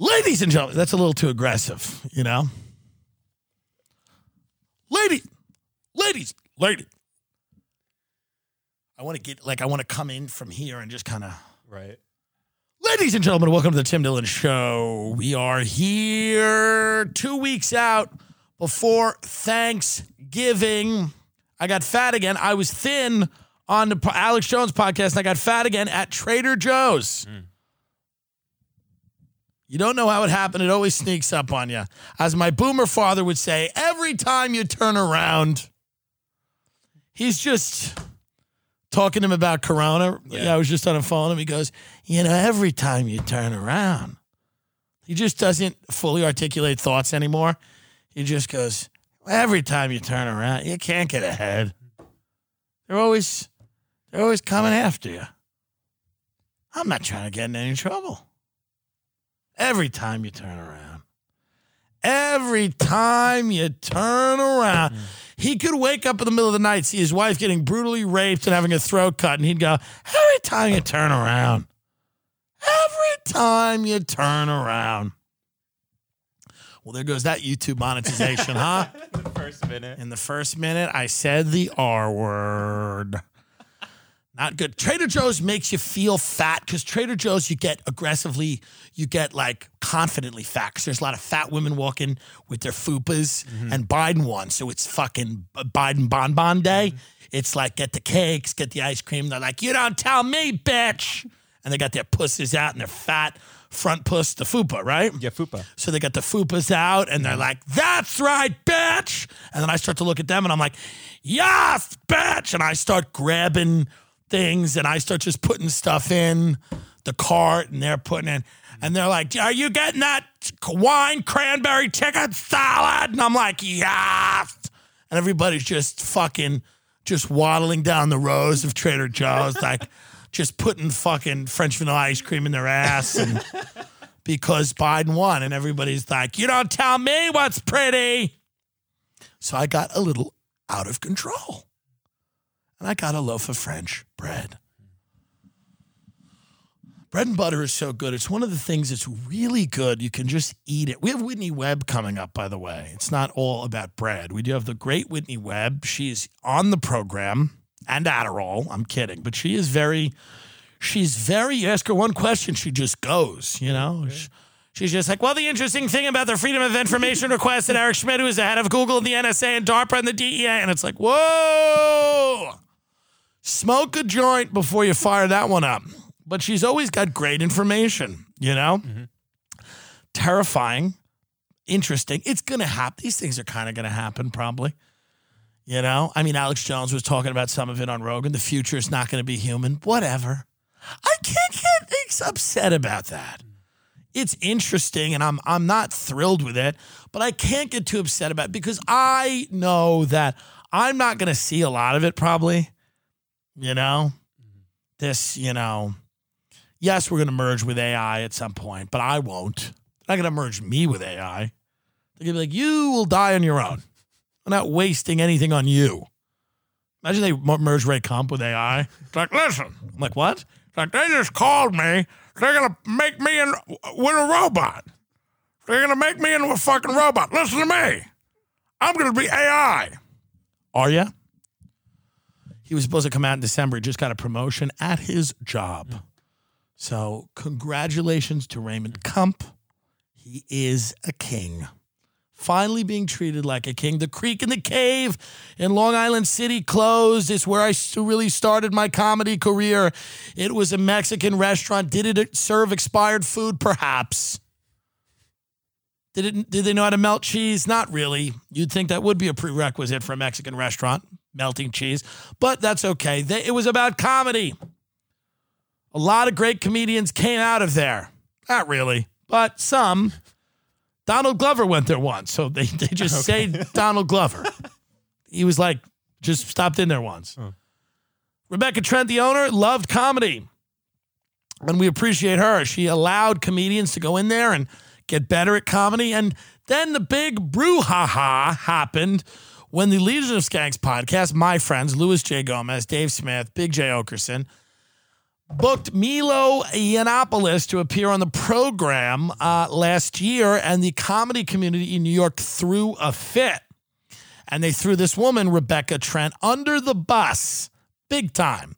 Ladies and gentlemen, that's a little too aggressive, you know? Lady, ladies, lady. I want to get, like, I want to come in from here and just kind of. Right. Ladies and gentlemen, welcome to the Tim Dillon Show. We are here two weeks out before Thanksgiving. I got fat again. I was thin on the Alex Jones podcast, and I got fat again at Trader Joe's. Mm. You don't know how it happened. It always sneaks up on you. As my boomer father would say, every time you turn around, he's just talking to him about Corona. Yeah. I was just on the phone and he goes, You know, every time you turn around, he just doesn't fully articulate thoughts anymore. He just goes, Every time you turn around, you can't get ahead. They're always they're always coming after you. I'm not trying to get in any trouble. Every time you turn around. Every time you turn around. Mm. He could wake up in the middle of the night, see his wife getting brutally raped and having a throat cut, and he'd go, Every time you turn around. Every time you turn around. Well, there goes that YouTube monetization, huh? in The first minute. In the first minute, I said the R word. Not good. Trader Joe's makes you feel fat because Trader Joe's, you get aggressively, you get like confidently fat because there's a lot of fat women walking with their fupas mm-hmm. and Biden won. So it's fucking Biden bonbon day. Mm-hmm. It's like get the cakes, get the ice cream. They're like, you don't tell me, bitch. And they got their pussies out and their fat front puss, the fupa, right? Yeah, fupa. So they got the fupas out and they're mm-hmm. like, that's right, bitch. And then I start to look at them and I'm like, yes, bitch. And I start grabbing things and I start just putting stuff in the cart and they're putting in. And they're like, are you getting that wine cranberry chicken salad? And I'm like, yes. And everybody's just fucking just waddling down the rows of Trader Joe's, like just putting fucking French vanilla ice cream in their ass and because Biden won. And everybody's like, you don't tell me what's pretty. So I got a little out of control. And I got a loaf of French bread. Bread and butter is so good. It's one of the things that's really good. You can just eat it. We have Whitney Webb coming up, by the way. It's not all about bread. We do have the great Whitney Webb. She's on the program and Adderall. I'm kidding, but she is very, she's very, you ask her one question, she just goes, you know? She- She's just like, well, the interesting thing about the Freedom of Information request that Eric Schmidt, who is the head of Google and the NSA and DARPA and the DEA, and it's like, whoa, smoke a joint before you fire that one up. But she's always got great information, you know? Mm-hmm. Terrifying, interesting. It's going to happen. These things are kind of going to happen, probably. You know? I mean, Alex Jones was talking about some of it on Rogan. The future is not going to be human. Whatever. I can't get upset about that. It's interesting and I'm I'm not thrilled with it, but I can't get too upset about it because I know that I'm not going to see a lot of it probably. You know? Mm-hmm. This, you know, yes, we're going to merge with AI at some point, but I won't. They're not going to merge me with AI. They're going to be like, you will die on your own. I'm not wasting anything on you. Imagine they merge Ray Kump with AI. It's like, listen. I'm like, what? It's like, they just called me. They're going to make me in with a robot. They're going to make me into a fucking robot. Listen to me. I'm going to be AI. Are you? He was supposed to come out in December. He just got a promotion at his job. So, congratulations to Raymond Kump. He is a king. Finally being treated like a king. The Creek and the Cave in Long Island City closed. It's I really started my comedy career. It was a Mexican restaurant. Did it uh, serve expired food? Perhaps. Did it? Did they know how to melt cheese? Not really. You'd think that would be a prerequisite for a Mexican restaurant, melting cheese, but that's okay. They, it was about comedy. A lot of great comedians came out of there. Not really. but some. Donald Glover went there once, so they, they just say Donald Glover. He was like, just stopped in there once. Rebecca Trent, the owner, loved comedy. And we appreciate her. She allowed comedians to go in there and get better at comedy. And then the big brouhaha happened when the Legion of Skanks podcast, my friends, Luis J. Gomez, Dave Smith, Big Jay Oakerson, booked Milo Yiannopoulos to appear on the program uh, last year, and the comedy community in New York threw a fit. And they threw this woman, Rebecca Trent, under the bus big time.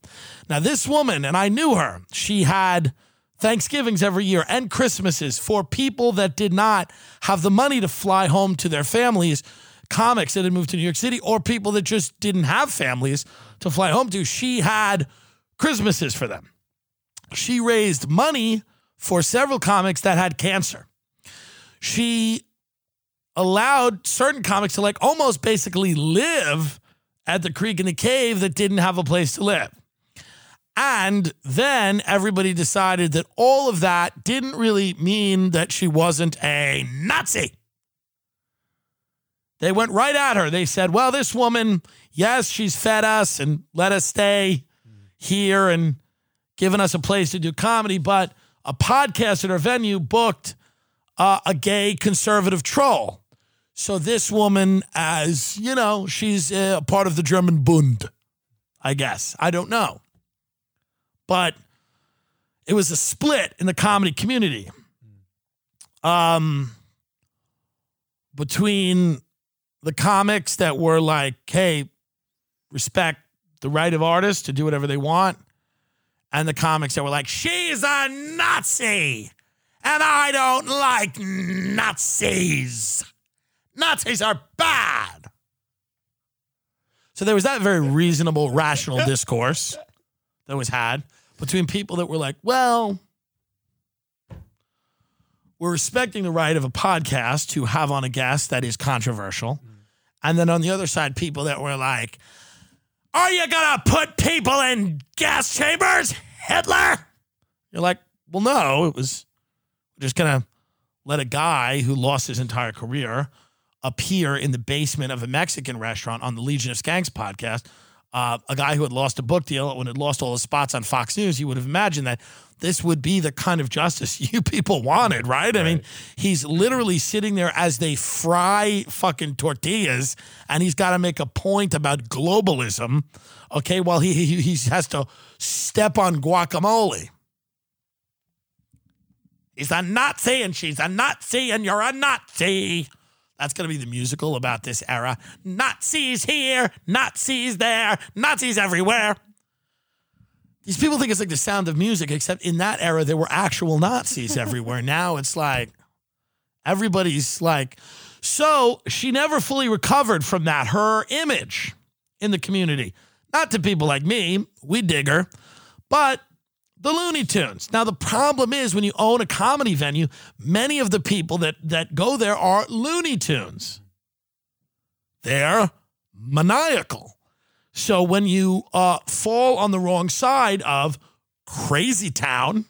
Now, this woman, and I knew her, she had Thanksgivings every year and Christmases for people that did not have the money to fly home to their families, comics that had moved to New York City, or people that just didn't have families to fly home to. She had Christmases for them. She raised money for several comics that had cancer. She allowed certain comics to like almost basically live at the creek and the cave that didn't have a place to live. And then everybody decided that all of that didn't really mean that she wasn't a Nazi. They went right at her. They said, well, this woman, yes, she's fed us and let us stay here and given us a place to do comedy, but a podcast at her venue booked uh, a gay conservative troll. So this woman, as you know, she's uh, a part of the German Bund, I guess. I don't know. But it was a split in the comedy community um, between the comics that were like, hey, respect the right of artists to do whatever they want, and the comics that were like, she's a Nazi, and I don't like Nazis. Nazis are bad. So there was that very reasonable, rational discourse that was had between people that were like, well, we're respecting the right of a podcast to have on a guest that is controversial. And then on the other side, people that were like, are you going to put people in gas chambers, Hitler? You're like, well, no, it was just going to let a guy who lost his entire career appear in the basement of a Mexican restaurant on the Legion of Skanks podcast. Uh, a guy who had lost a book deal and had lost all his spots on Fox News, you would have imagined that this would be the kind of justice you people wanted, right? I mean, he's literally sitting there as they fry fucking tortillas, and he's got to make a point about globalism, okay? While he, he he has to step on guacamole. He's a Nazi, and she's a Nazi, and you're a Nazi. That's going to be the musical about this era. Nazis here, Nazis there, Nazis everywhere. These people think it's like the sound of music, except in that era, there were actual Nazis everywhere. Now it's like everybody's like, so she never fully recovered from that, her image in the community. Not to people like me, we dig her, but the Looney Tunes. Now the problem is when you own a comedy venue, many of the people that that go there are Looney Tunes. They're maniacal. So when you uh, fall on the wrong side of Crazy Town,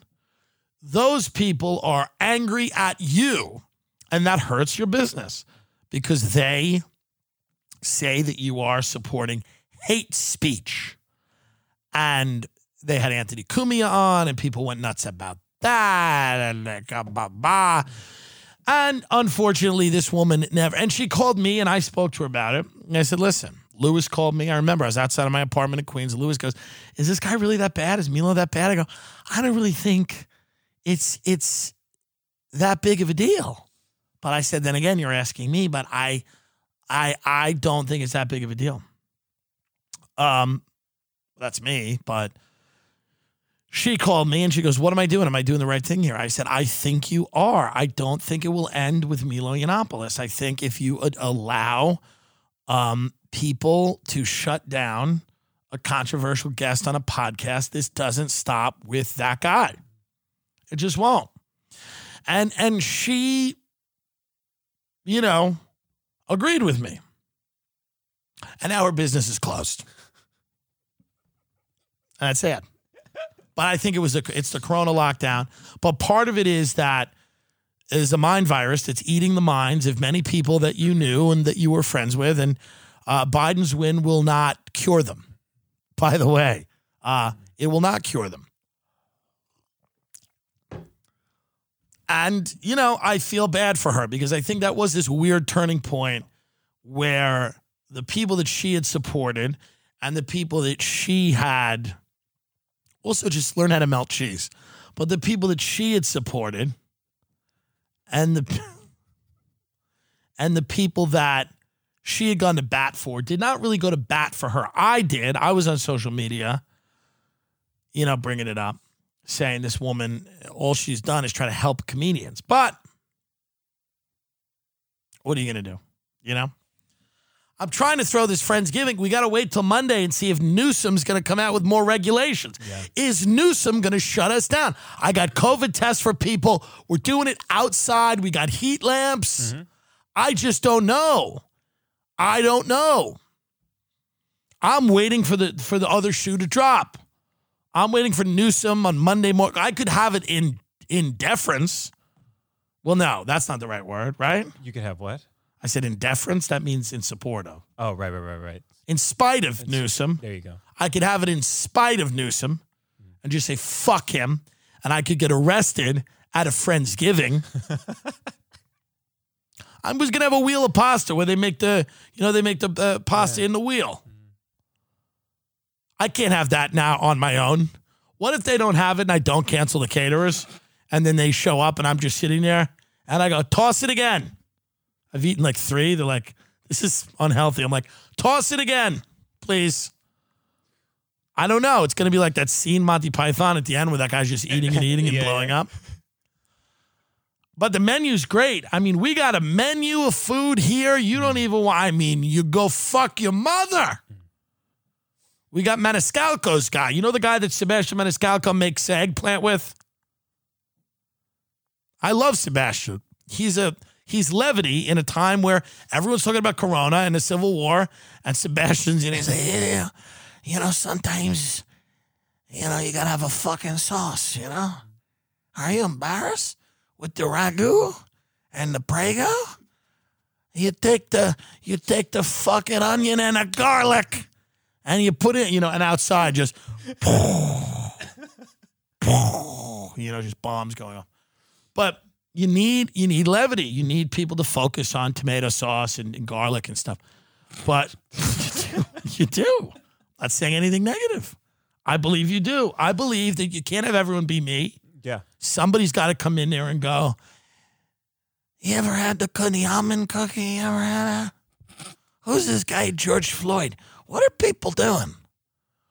those people are angry at you, and that hurts your business because they say that you are supporting hate speech. And they had Anthony Cumia on, and people went nuts about that, and like, ah, bah, bah. And unfortunately, this woman never. And she called me, and I spoke to her about it. And I said, "Listen, Luis called me. I remember I was outside of my apartment in Queens. Luis goes, "Is this guy really that bad? Is Milo that bad?" I go, "I don't really think it's it's that big of a deal." But I said, "Then again, you're asking me, but I, I, I don't think it's that big of a deal." Um, that's me, but she called me and she goes, What am I doing? Am I doing the right thing here? I said, I think you are. I don't think it will end with Milo Yiannopoulos. I think if you allow um, people to shut down a controversial guest on a podcast, this doesn't stop with that guy. It just won't. And and she, you know, agreed with me. And now her business is closed. And that's sad but I think it was the it's the Corona lockdown. But part of it is that is a mind virus that's eating the minds of many people that you knew and that you were friends with. And uh, Biden's win will not cure them. By the way, uh, it will not cure them. And, you know, I feel bad for her because I think that was this weird turning point where the people that she had supported and the people that she had also just learn how to melt cheese, but the people that she had supported and the and the people that she had gone to bat for did not really go to bat for her. I did. I was on social media, you know, bringing it up, saying this woman, all she's done is try to help comedians. But what are you going to do? You know? I'm trying to throw this Friendsgiving. We got to wait till Monday and see if Newsom's going to come out with more regulations. Yeah. Is Newsom going to shut us down? I got COVID tests for people. We're doing it outside. We got heat lamps. Mm-hmm. I just don't know. I don't know. I'm waiting for the for the other shoe to drop. I'm waiting for Newsom on Monday morning. I could have it in in deference. Well, no, that's not the right word, right? You could have what? I said in deference. That means in support of. Oh, right, right, right, right. In spite of it's, Newsom. There you go. I could have it in spite of Newsom and just say, fuck him. And I could get arrested at a Friendsgiving. I was gonna have a wheel of pasta where they make the, you know, they make the uh, pasta yeah. in the wheel. I can't have that now on my own. What if they don't have it and I don't cancel the caterers, and then they show up and I'm just sitting there and I go toss it again. I've eaten like three. They're like, this is unhealthy. I'm like, toss it again, please. I don't know. It's going to be like that scene Monty Python at the end where that guy's just eating and eating and yeah. blowing up. But the menu's great. I mean, we got a menu of food here. You don't mm. even want, I mean, you go fuck your mother. Mm. We got Maniscalco's guy. You know the guy that Sebastian Maniscalco makes eggplant with? I love Sebastian. He's a he's levity in a time where everyone's talking about Corona and the Civil War, and Sebastian's and he's like, yeah, you know, sometimes, you know, you gotta have a fucking sauce, you know. Are you embarrassed with the ragu and the prego? You take the you take the fucking onion and the garlic, and you put it, you know, and outside just, you know, just bombs going off. But you need you need levity. You need people to focus on tomato sauce and, and garlic and stuff. But you do. You do. Not saying anything negative. I believe you do. I believe that you can't have everyone be me. Yeah. Somebody's got to come in there and go. You ever had the, the almond cookie? You ever had a? Who's this guy, George Floyd? What are people doing?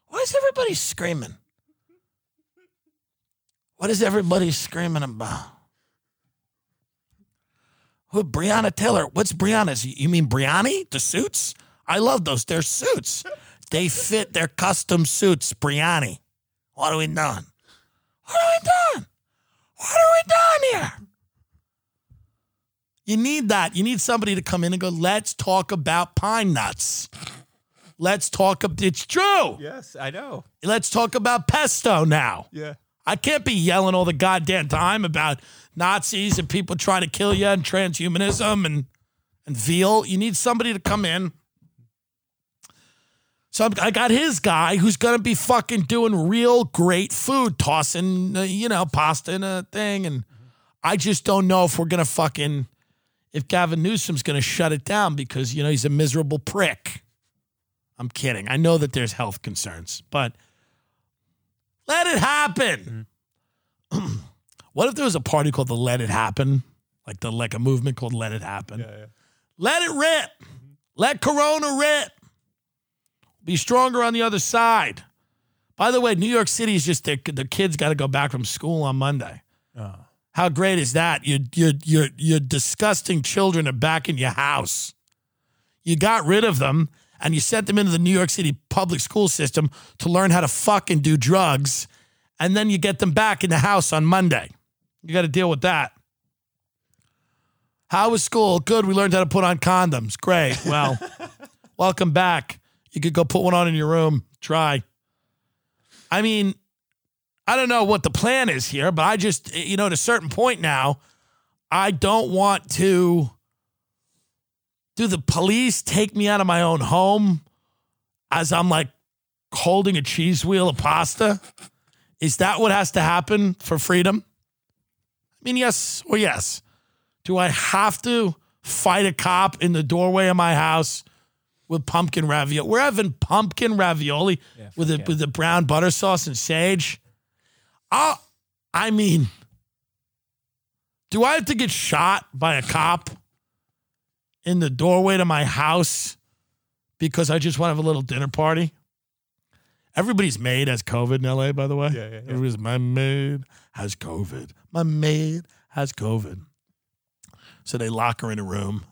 Why is everybody screaming? What is everybody screaming about? Who Breonna Taylor? What's Breonna's? You mean Brioni? The suits? I love those. They're suits. They fit their custom suits. Brioni. What are we doing? What are we doing? What are we doing here? You need that. You need somebody to come in and go, let's talk about pine nuts. Let's talk. About it's true. Yes, I know. Let's talk about pesto now. Yeah. I can't be yelling all the goddamn time about Nazis and people trying to kill you and transhumanism and and veal. You need somebody to come in. So I got his guy who's gonna be fucking doing real great food, tossing uh, you know pasta in a thing, and I just don't know if we're gonna fucking if Gavin Newsom's gonna shut it down because you know he's a miserable prick. I'm kidding. I know that there's health concerns, but let it happen. Mm-hmm. what if there was a party called the Let It Happen? Like the like a movement called Let It Happen. Yeah, yeah. Let it rip. Let Corona rip. Be stronger on the other side. By the way, New York City is just the, the kids got to go back from school on Monday. Oh. How great is that? Your your your your disgusting children are back in your house. You got rid of them and you sent them into the New York City public school system to learn how to fucking do drugs, and then you get them back in the house on Monday. You got to deal with that. How was school? Good. We learned how to put on condoms. Great. Well, welcome back. You could go put one on in your room. Try. I mean, I don't know what the plan is here, but I just, you know, at a certain point now, I don't want to. Do the police take me out of my own home as I'm like holding a cheese wheel of pasta? Is that what has to happen for freedom? I mean, yes or yes. Do I have to fight a cop in the doorway of my house with pumpkin ravioli? We're having pumpkin ravioli with the with the brown butter sauce and sage. i I mean, do I have to get shot by a cop in the doorway to my house because I just want to have a little dinner party? Everybody's maid has COVID in LA, by the way. Yeah, yeah, yeah. Everybody's my maid has COVID. My maid has COVID. So they lock her in a room.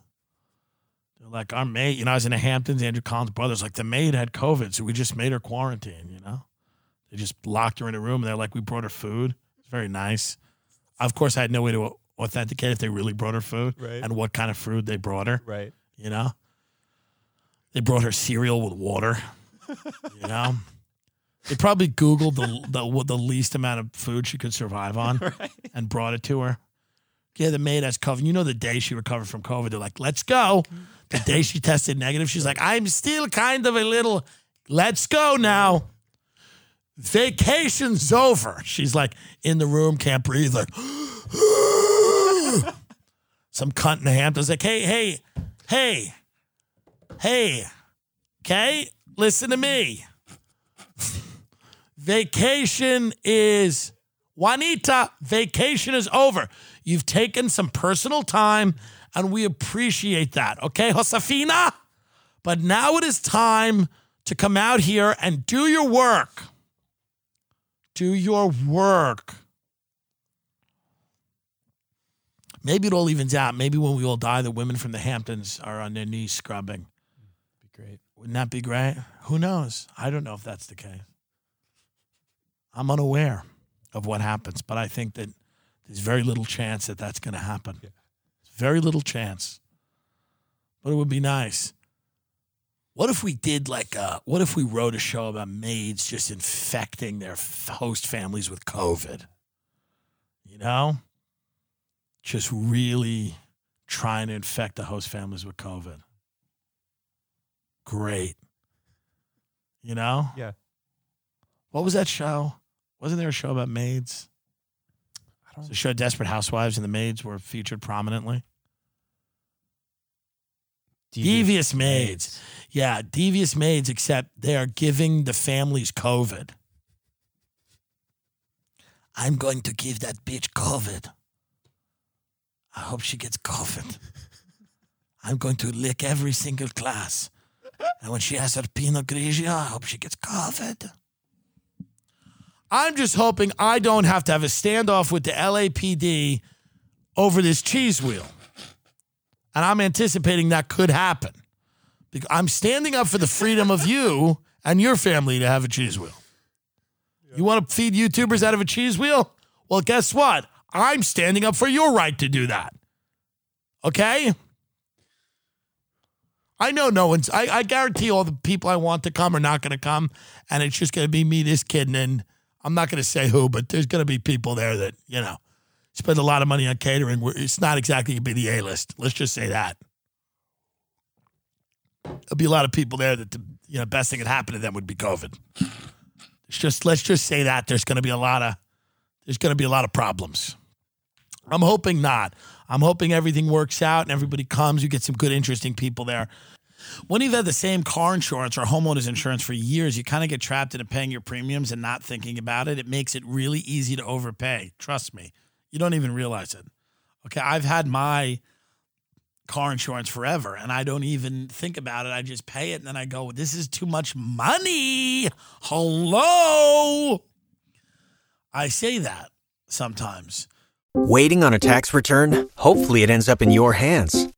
Like, our maid, you know, I was in the Hamptons, Andrew Collins' brother's like, the maid had COVID, so we just made her quarantine, you know? They just locked her in a room and they're like, we brought her food. It's very nice. Of course, I had no way to authenticate if they really brought her food Right. and what kind of food they brought her, Right. you know? They brought her cereal with water, you know? They probably Googled the, the the least amount of food she could survive on and brought it to her. Yeah, the maid has COVID. You know, the day she recovered from COVID, they're like, let's go. The day she tested negative, she's like, I'm still kind of a little, let's go now. Vacation's over. She's like in the room, can't breathe, like, some cunt in the Hamptons, like, hey, hey, hey, hey, okay, listen to me. Vacation is Juanita, vacation is over. You've taken some personal time and we appreciate that. Okay, Josefina? But now it is time to come out here and do your work. Do your work. Maybe it all evens out. Maybe when we all die, the women from the Hamptons are on their knees scrubbing. Be great. Wouldn't that be great? Who knows? I don't know if that's the case. I'm unaware of what happens, but I think that there's very little chance that that's going to happen. Very little chance. But it would be nice. What if we did like a, what if we wrote a show about maids just infecting their host families with COVID? You know? Just really trying to infect the host families with COVID. Great. You know? Yeah. What was that show? Wasn't there a show about maids? The show Desperate Housewives and the maids were featured prominently. Devious maids. Yeah, devious maids, except they are giving the families COVID. I'm going to give that bitch COVID. I hope she gets COVID. I'm going to lick every single class. And when she has her Pinot Grigio, I hope she gets COVID. I'm just hoping I don't have to have a standoff with the LAPD over this cheese wheel. And I'm anticipating that could happen. Because I'm standing up for the freedom of you and your family to have a cheese wheel. You want to feed YouTubers out of a cheese wheel? Well, guess what? I'm standing up for your right to do that. Okay? I know no one's, I, I guarantee all the people I want to come are not going to come. And it's just going to be me, this kid, and then I'm not going to say who, but there's going to be people there that, you know, spend a lot of money on catering. It's not exactly going to be the A list. Let's just say that. There'll be a lot of people there that the you know best thing that happened to them would be COVID. It's just let's just say that there's going to be a lot of there's going to be a lot of problems. I'm hoping not. I'm hoping everything works out and everybody comes. You get some good, interesting people there. When you've had the same car insurance or homeowners insurance for years, you kind of get trapped into paying your premiums and not thinking about it. It makes it really easy to overpay. Trust me. You don't even realize it. Okay. I've had my car insurance forever and I don't even think about it. I just pay it and then I go, this is too much money. Hello. I say that sometimes. Waiting on a tax return? Hopefully, it ends up in your hands.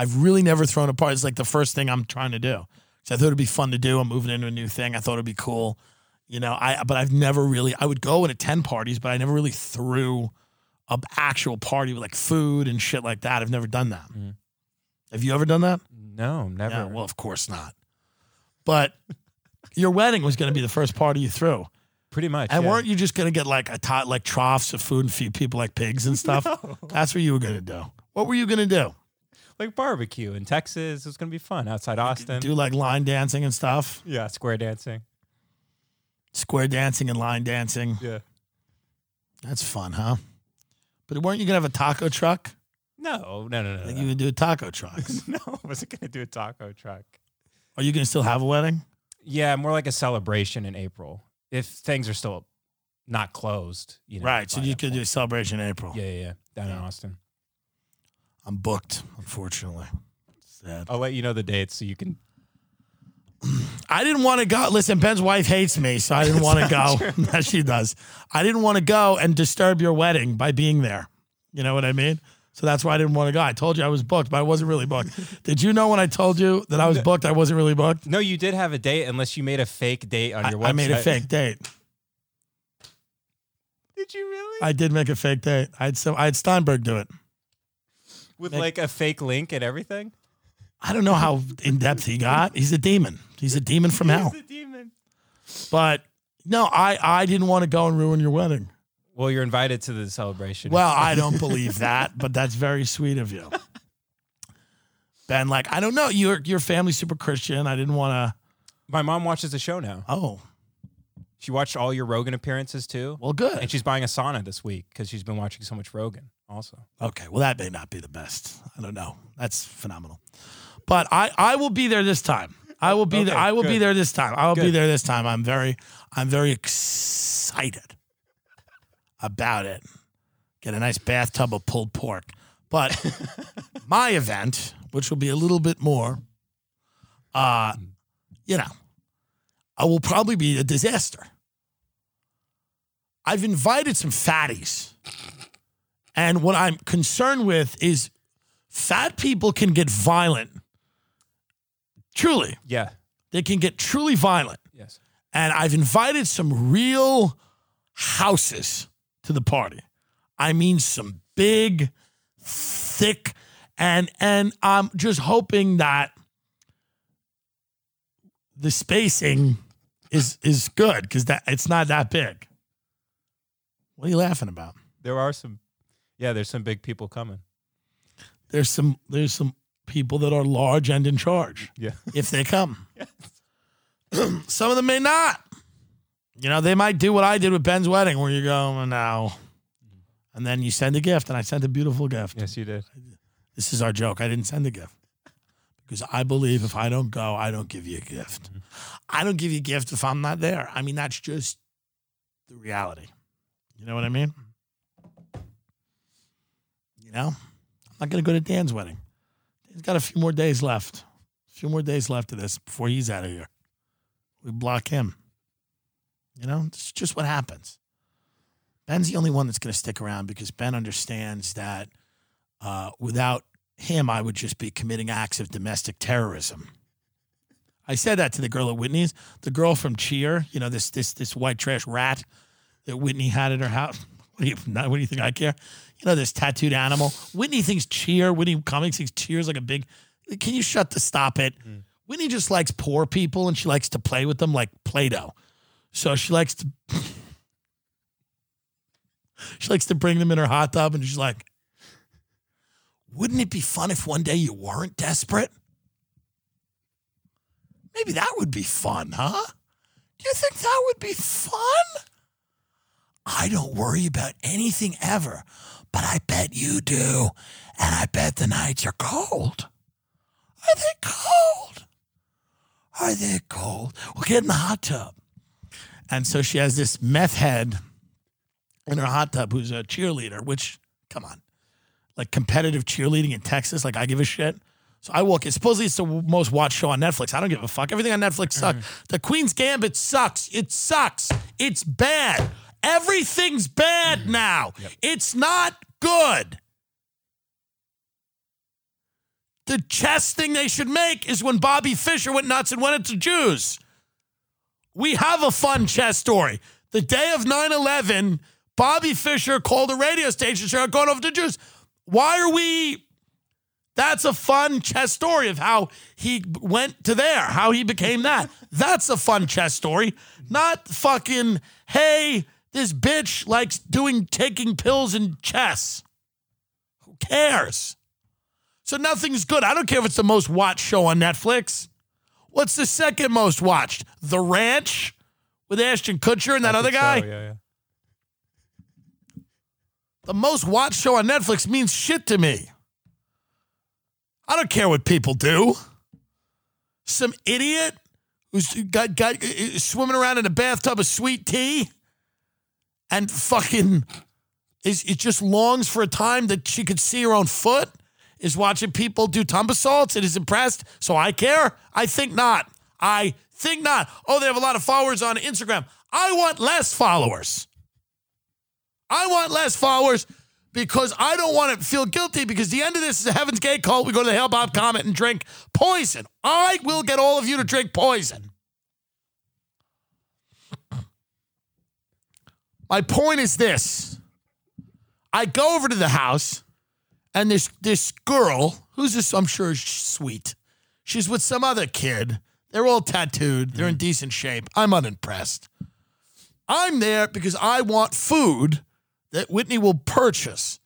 I've really never thrown a party. It's like the first thing I'm trying to do. So I thought it'd be fun to do. I'm moving into a new thing. I thought it'd be cool. You know, I but I've never really I would go and attend parties, but I never really threw a actual party with like food and shit like that. I've never done that. Mhm. Have you ever done that? No, never. Yeah, well, of course not. But your wedding was going to be the first party you threw. Pretty much. And yeah. weren't you just gonna get like a tot like troughs of food and feed people like pigs and stuff? That's what you were gonna do. What were you gonna do? Like barbecue in Texas? It's gonna be fun outside Austin. Do like line dancing and stuff? yeah, square dancing. Square dancing and line dancing. Yeah. That's fun, huh? But weren't you gonna have a taco truck? No, no, no, no. Like no. you would do taco trucks. no, I wasn't gonna do a taco truck. Are you gonna still have a wedding? Yeah, more like a celebration in April. If things are still not closed, you know. right. So you could do a celebration in April. Yeah, yeah, yeah. Down in Austin. I'm booked, unfortunately. Sad. I'll let you know the dates so you can. I didn't want to go. Listen, Ben's wife hates me, so I didn't want to go. Yes, she does. I didn't want to go and disturb your wedding by being there. You know what I mean? So that's why I didn't want to go. I told you I was booked, but I wasn't really booked. Did you know when I told you that I was booked, I wasn't really booked? No, you did have a date, unless you made a fake date on I, your website. I made a fake date. Did you really? I did make a fake date. I had some. I had Steinberg do it. With like a fake link and everything. I don't know how in depth he got. He's a demon. He's a demon from hell. He's a demon. But no, I I didn't want to go and ruin your wedding. Well, you're invited to the celebration. Well, I don't believe that, but that's very sweet of you. Ben, like, I don't know. Your your family's super Christian. I didn't want to. my mom watches the show now. Oh, She watched all your Rogan appearances too. well, good. And she's buying a sauna this week because she's been watching so much Rogan also. Okay, well, that may not be the best. I don't know. That's phenomenal. But I I will be there this time. I will be Okay, there. I will be there this time. I will be there this time. I'm very I'm very excited about it. Get a nice bathtub of pulled pork. But my event, which will be a little bit more, uh, you know, I will probably be a disaster. I've invited some fatties. And what I'm concerned with is fat people can get violent. Truly, Yeah. they can get truly violent. Yes. And I've invited some real houses to the party. I mean, some big, thick, and and I'm just hoping that the spacing is is good because that it's not that big. What are you laughing about? There are some. Yeah, there's some big people coming. There's some there's some people that are large and in charge. Yeah. if they come. Some of them may not. You know, they might do what I did with Ben's wedding, where you go, "Oh, now, and then you send a gift, and I sent a beautiful gift. Yes, you did. This is our joke. I didn't send a gift because I believe if I don't go, I don't give you a gift. Mm-hmm. I don't give you a gift if I'm not there. I mean, that's just the reality. You know what I mean? You know, I'm not going to go to Dan's wedding. He's got a few more days left. A few more days left of this before he's out of here. We block him. You know, it's just what happens. Ben's the only one that's going to stick around because Ben understands that uh, without him, I would just be committing acts of domestic terrorism. I said that to the girl at Whitney's, the girl from Cheer. You know, this this this white trash rat that Whitney had in her house. What do you not, what do you think I care? You know, this tattooed animal. Whitney thinks Cheer. Whitney Cummings thinks Cheer is like a big. Can you shut the stop it? Hmm. Whitney just likes poor people and she likes to play with them like Play-Doh. So she likes to. she likes to bring them in her hot tub and she's like, wouldn't it be fun if one day you weren't desperate? Maybe that would be fun, huh? Do you think that would be fun? I don't worry about anything ever, but I bet you do. And I bet the nights are cold. Are they cold? Are they cold? We'll get in the hot tub. And so she has this meth head in her hot tub who's a cheerleader, which, come on, like competitive cheerleading in Texas, like I give a shit. So I walk in. Supposedly it's the most watched show on Netflix. I don't give a fuck. Everything on Netflix mm-hmm. sucks. The Queen's Gambit sucks. It sucks. It's bad. Everything's bad mm-hmm. now. It's not good. The chess thing they should make is when Bobby Fischer went nuts and went into Jews. We have a fun chess story. The day of 9 11, Bobby Fischer called a radio station, and started going over to Jews. Why are we? That's a fun chess story of how he went to there, how he became that. That's a fun chess story. Not fucking, hey, this bitch likes doing taking pills and chess. Who cares? So nothing's good. I don't care if it's the most watched show on Netflix. What's the second most watched? The Ranch with Ashton Kutcher and that other guy? so, yeah, yeah. The most watched show on Netflix means shit to me. I don't care what people do. Some idiot who's got, got uh, swimming around in a bathtub of sweet tea and fucking is it just longs for a time that she could see her own foot is watching people do tumbasalts and is impressed so i care i think not i think not oh they have a lot of followers on instagram i want less followers I want less followers because I don't want to feel guilty because the end of this is a Heaven's Gate cult. We go to the Hale-Bopp Comet and drink poison. I will get all of you to drink poison. My point is this. I go over to the house and this this girl, who's this, I'm sure is sweet. She's with some other kid. They're all tattooed. They're in decent shape. I'm unimpressed. I'm there because I want food that Whitney will purchase,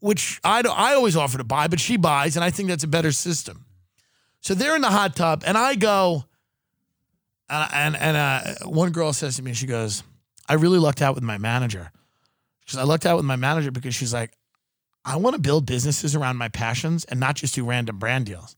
which I, I always offer to buy, but she buys, and I think that's a better system. So they're in the hot tub, and I go, and and, and uh, one girl says to me, she goes, "I really lucked out with my manager." Because I lucked out with my manager because she's like, "I want to build businesses around my passions and not just do random brand deals."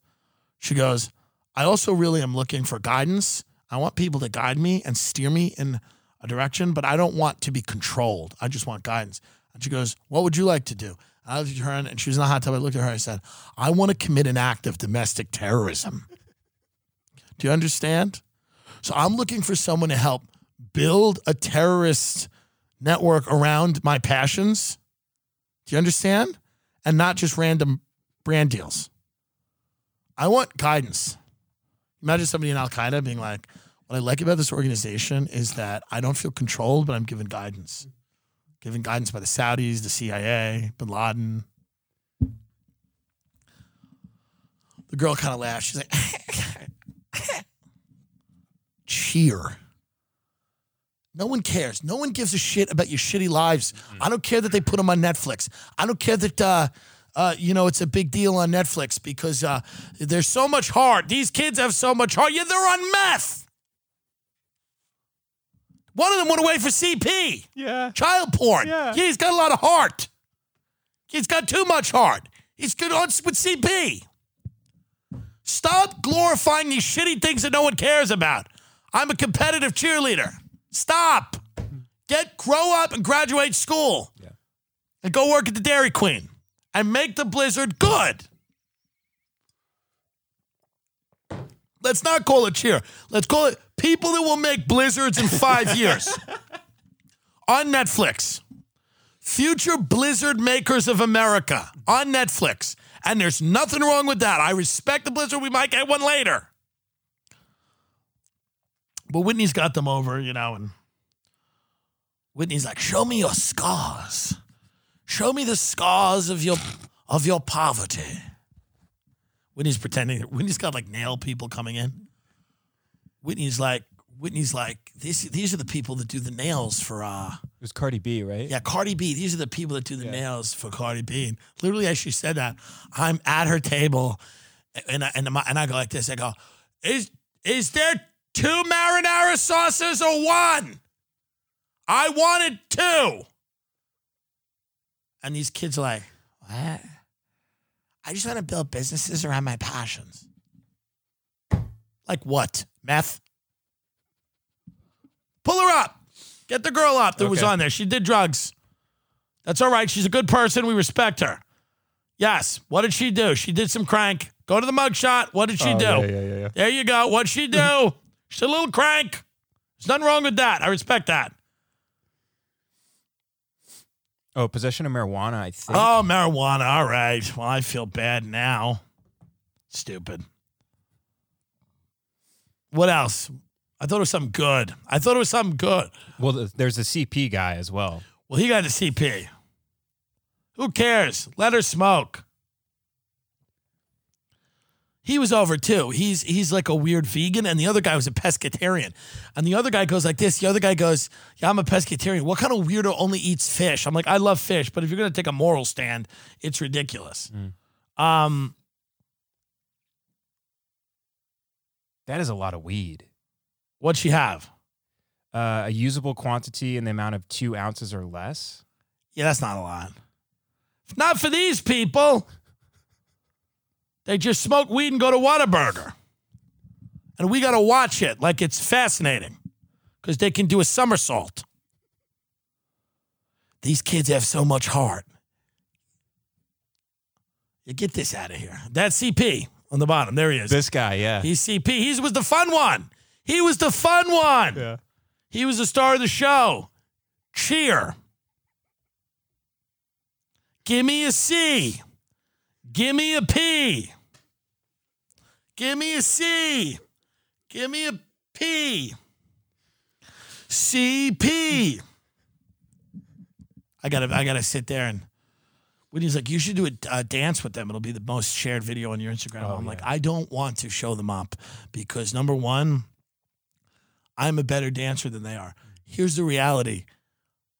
She goes, "I also really am looking for guidance. I want people to guide me and steer me in a direction, but I don't want to be controlled. I just want guidance." And she goes, "What would you like to do?" I looked at her and she was in the hot tub. I looked at her. And I said, "I want to commit an act of domestic terrorism." Do you understand? So I'm looking for someone to help build a terrorist network around my passions. Do you understand? And not just random brand deals. I want guidance. Imagine somebody in Al Qaeda being like, what I like about this organization is that I don't feel controlled, but I'm given guidance. Given guidance by the Saudis, the CIA, bin Laden. The girl kind of laughed. She's like, cheer. No one cares. No one gives a shit about your shitty lives. I don't care that they put them on Netflix. I don't care that uh, uh, you know it's a big deal on Netflix because uh, there's so much heart. These kids have so much heart. Yeah, they're on meth. One of them went away for CP, Yeah. child porn. Yeah. he's got a lot of heart. He's got too much heart. He's good on with CP. Stop glorifying these shitty things that no one cares about. I'm a competitive cheerleader. Stop. Get grow up and graduate school. Yeah. And go work at the Dairy Queen and make the blizzard good. Let's not call it cheer. Let's call it people that will make blizzards in five years on Netflix. Future Blizzard Makers of America on Netflix. And there's nothing wrong with that. I respect the Blizzard. We might get one later. But Whitney's got them over, you know, and Whitney's like, "Show me your scars. Show me the scars of your of your poverty." Whitney's pretending. Whitney's got like nail people coming in. Whitney's like, Whitney's like, these these are the people that do the nails for uh It was Cardi B, right? yeah, Cardi B. These are the people that do the nails for Cardi B. And literally, as she said that, I'm at her table, and I, and, my, and I go like this. I go, is is there two marinara sauces or one? I wanted two. And these kids are like, what? I just want to build businesses around my passions. Like what? Meth? Pull her up. Get the girl up that was on there. She did drugs. That's all right. She's a good person. We respect her. Yes. What did she do? She did some crank. Go to the mugshot. What did she Oh, do? yeah, yeah, yeah, yeah. There you go. What'd she do? She's a little crank. There's nothing wrong with that. I respect that. Oh, possession of marijuana, I think. Oh, marijuana. All right. Well, I feel bad now. Stupid. What else? I thought it was something good. I thought it was something good. Well, there's a CP guy as well. Well, he got a CP. Who cares? Let her smoke. He was over too. He's he's like a weird vegan, and the other guy was a pescatarian. And the other guy goes like this. The other guy goes, "Yeah, I'm a pescatarian. What kind of weirdo only eats fish?" I'm like, "I love fish, but if you're gonna take a moral stand, it's ridiculous." Um, That is a lot of weed. what'd she have? Uh, a usable quantity in the amount of two ounces or less. Yeah, that's not a lot. Not for these people. They just smoke weed and go to Whataburger. And we got to watch it like it's fascinating because they can do a somersault. These kids have so much heart. You get this out of here. That's CP on the bottom. There he is. This guy, yeah. He's CP. He was the fun one. He was the fun one. yeah. He was the star of the show. Cheer. Give me a C. Give me a P. Give me a C. Give me a P. CP. I gotta, I gotta sit there and. When he's like, you should do a, a dance with them. It'll be the most shared video on your Instagram. Oh, I'm like, I don't want to show them up because number one, I'm a better dancer than they are. Here's the reality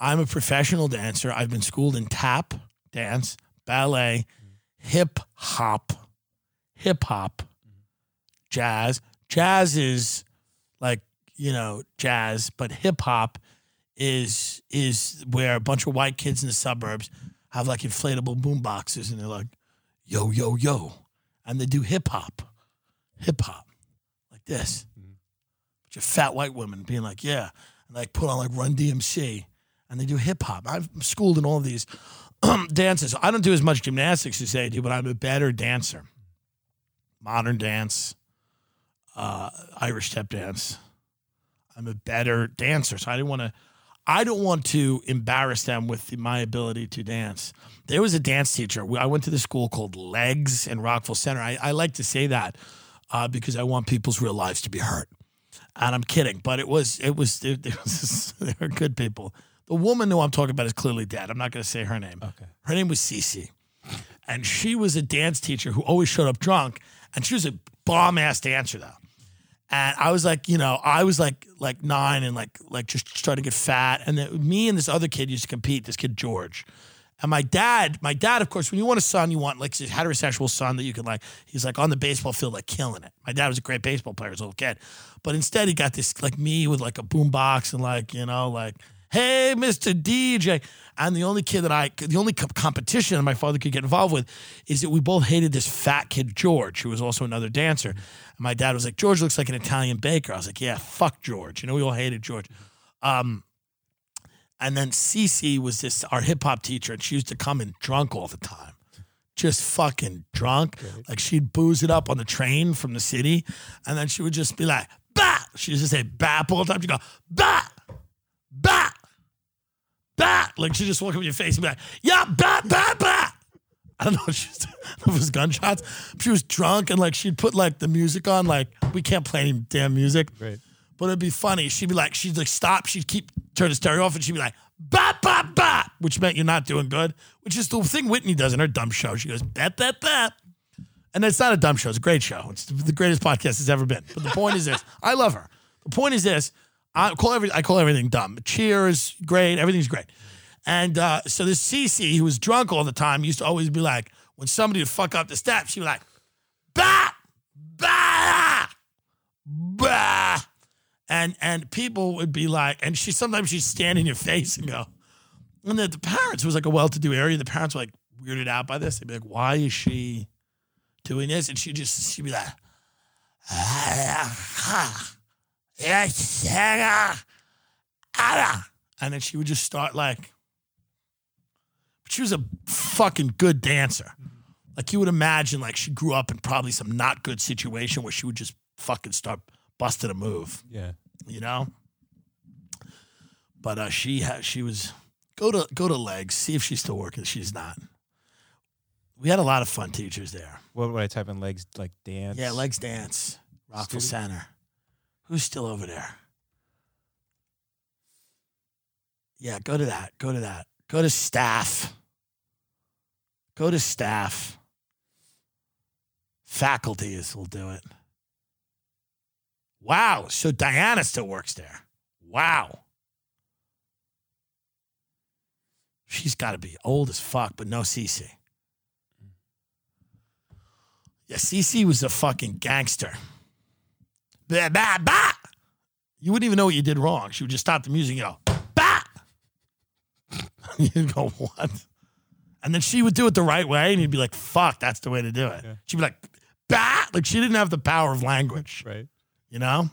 I'm a professional dancer. I've been schooled in tap dance, ballet, hip hop, hip hop, jazz. Jazz is like, you know, jazz, but hip hop is is where a bunch of white kids in the suburbs have like inflatable boom boxes and they're like, yo, yo, yo. And they do hip hop. Hip hop. Like this mm-hmm. bunch of fat white women being like, yeah, and like put on like Run DMC, and they do hip hop. I'm schooled in all of these dances. I don't do as much gymnastics as they do, but I'm a better dancer. Modern dance, uh, Irish step dance. I'm a better dancer, so I didn't want to. I don't want to embarrass them with my ability to dance. There was a dance teacher. I went to the school called Legs in Rockville Centre. I, I like to say that uh, because I want people's real lives to be hurt and I'm kidding, but it was it was it, it was they were good people. The woman who I'm talking about is clearly dead. I'm not going to say her name. Okay. Her name was Cece, and she was a dance teacher who always showed up drunk, and she was a bomb ass dancer though. And I was like, you know, I was like like nine and like like just starting to get fat, and then me and this other kid used to compete. This kid George. And my dad, my dad, of course, when you want a son, you want like a heterosexual son that you can like, he's like on the baseball field, like killing it. My dad was a great baseball player as a little kid. But instead, he got this like me with like a boombox and like, you know, like, hey, Mr. DJ. And the only kid that I, the only competition that my father could get involved with is that we both hated this fat kid, George, who was also another dancer. And my dad was like, George looks like an Italian baker. I was like, yeah, fuck George. You know, we all hated George. Um, and then Cece was this our hip hop teacher, and she used to come in drunk all the time, just fucking drunk. Like she'd booze it up on the train from the city, and then she would just be like, "Bah!" She used to say "bap" all the time. She'd go, "Bah, bah, bah." Like she just walk up in your face and be like, "Yeah, bat, bat, bat. I don't know. She was, it was gunshots. She was drunk, and like she'd put like the music on. Like we can't play any damn music. Right. But it'd be funny. She'd be like, she'd like stop. She'd keep turn the stereo off, and she'd be like, bat, bat, bat, which meant you're not doing good. Which is the thing Whitney does in her dumb show. She goes, bat, bat, bat. and it's not a dumb show. It's a great show. It's the greatest podcast it's ever been. But the point is this: I love her. The point is this: I call every I call everything dumb. Cheers, great. Everything's great. And uh, so this Cece, who was drunk all the time, used to always be like, when somebody would fuck up the steps, she'd be like, "Bah, bah, bah." and and people would be like, and she sometimes she'd stand in your face and go, and the, the parents was like a well-to-do area. The parents were like weirded out by this. They'd be like, "Why is she doing this?" And she just she'd be like, and then she would just start like, but she was a fucking good dancer. Like you would imagine, like she grew up in probably some not good situation where she would just fucking start busting a move Yeah. you know. But uh, she ha- she was go to go to legs, see if she's still working. She's not. We had a lot of fun teachers there. What would I type in? Legs like dance. Yeah, Legs Dance, Rockville? Center. Who's still over there? Yeah, go to that. Go to that. Go to staff. Go to staff. Faculties will do it. Wow. So Diana still works there. Wow. She's got to be old as fuck, but no Cece. Yeah, Cece was a fucking gangster. Bah, bah, bah. You wouldn't even know what you did wrong. She would just stop the music and go, bah. You'd go, what? And then she would do it the right way, and you'd be like, fuck, that's the way to do it. Yeah. She'd be like, bah. Like she didn't have the power of language Right. you know?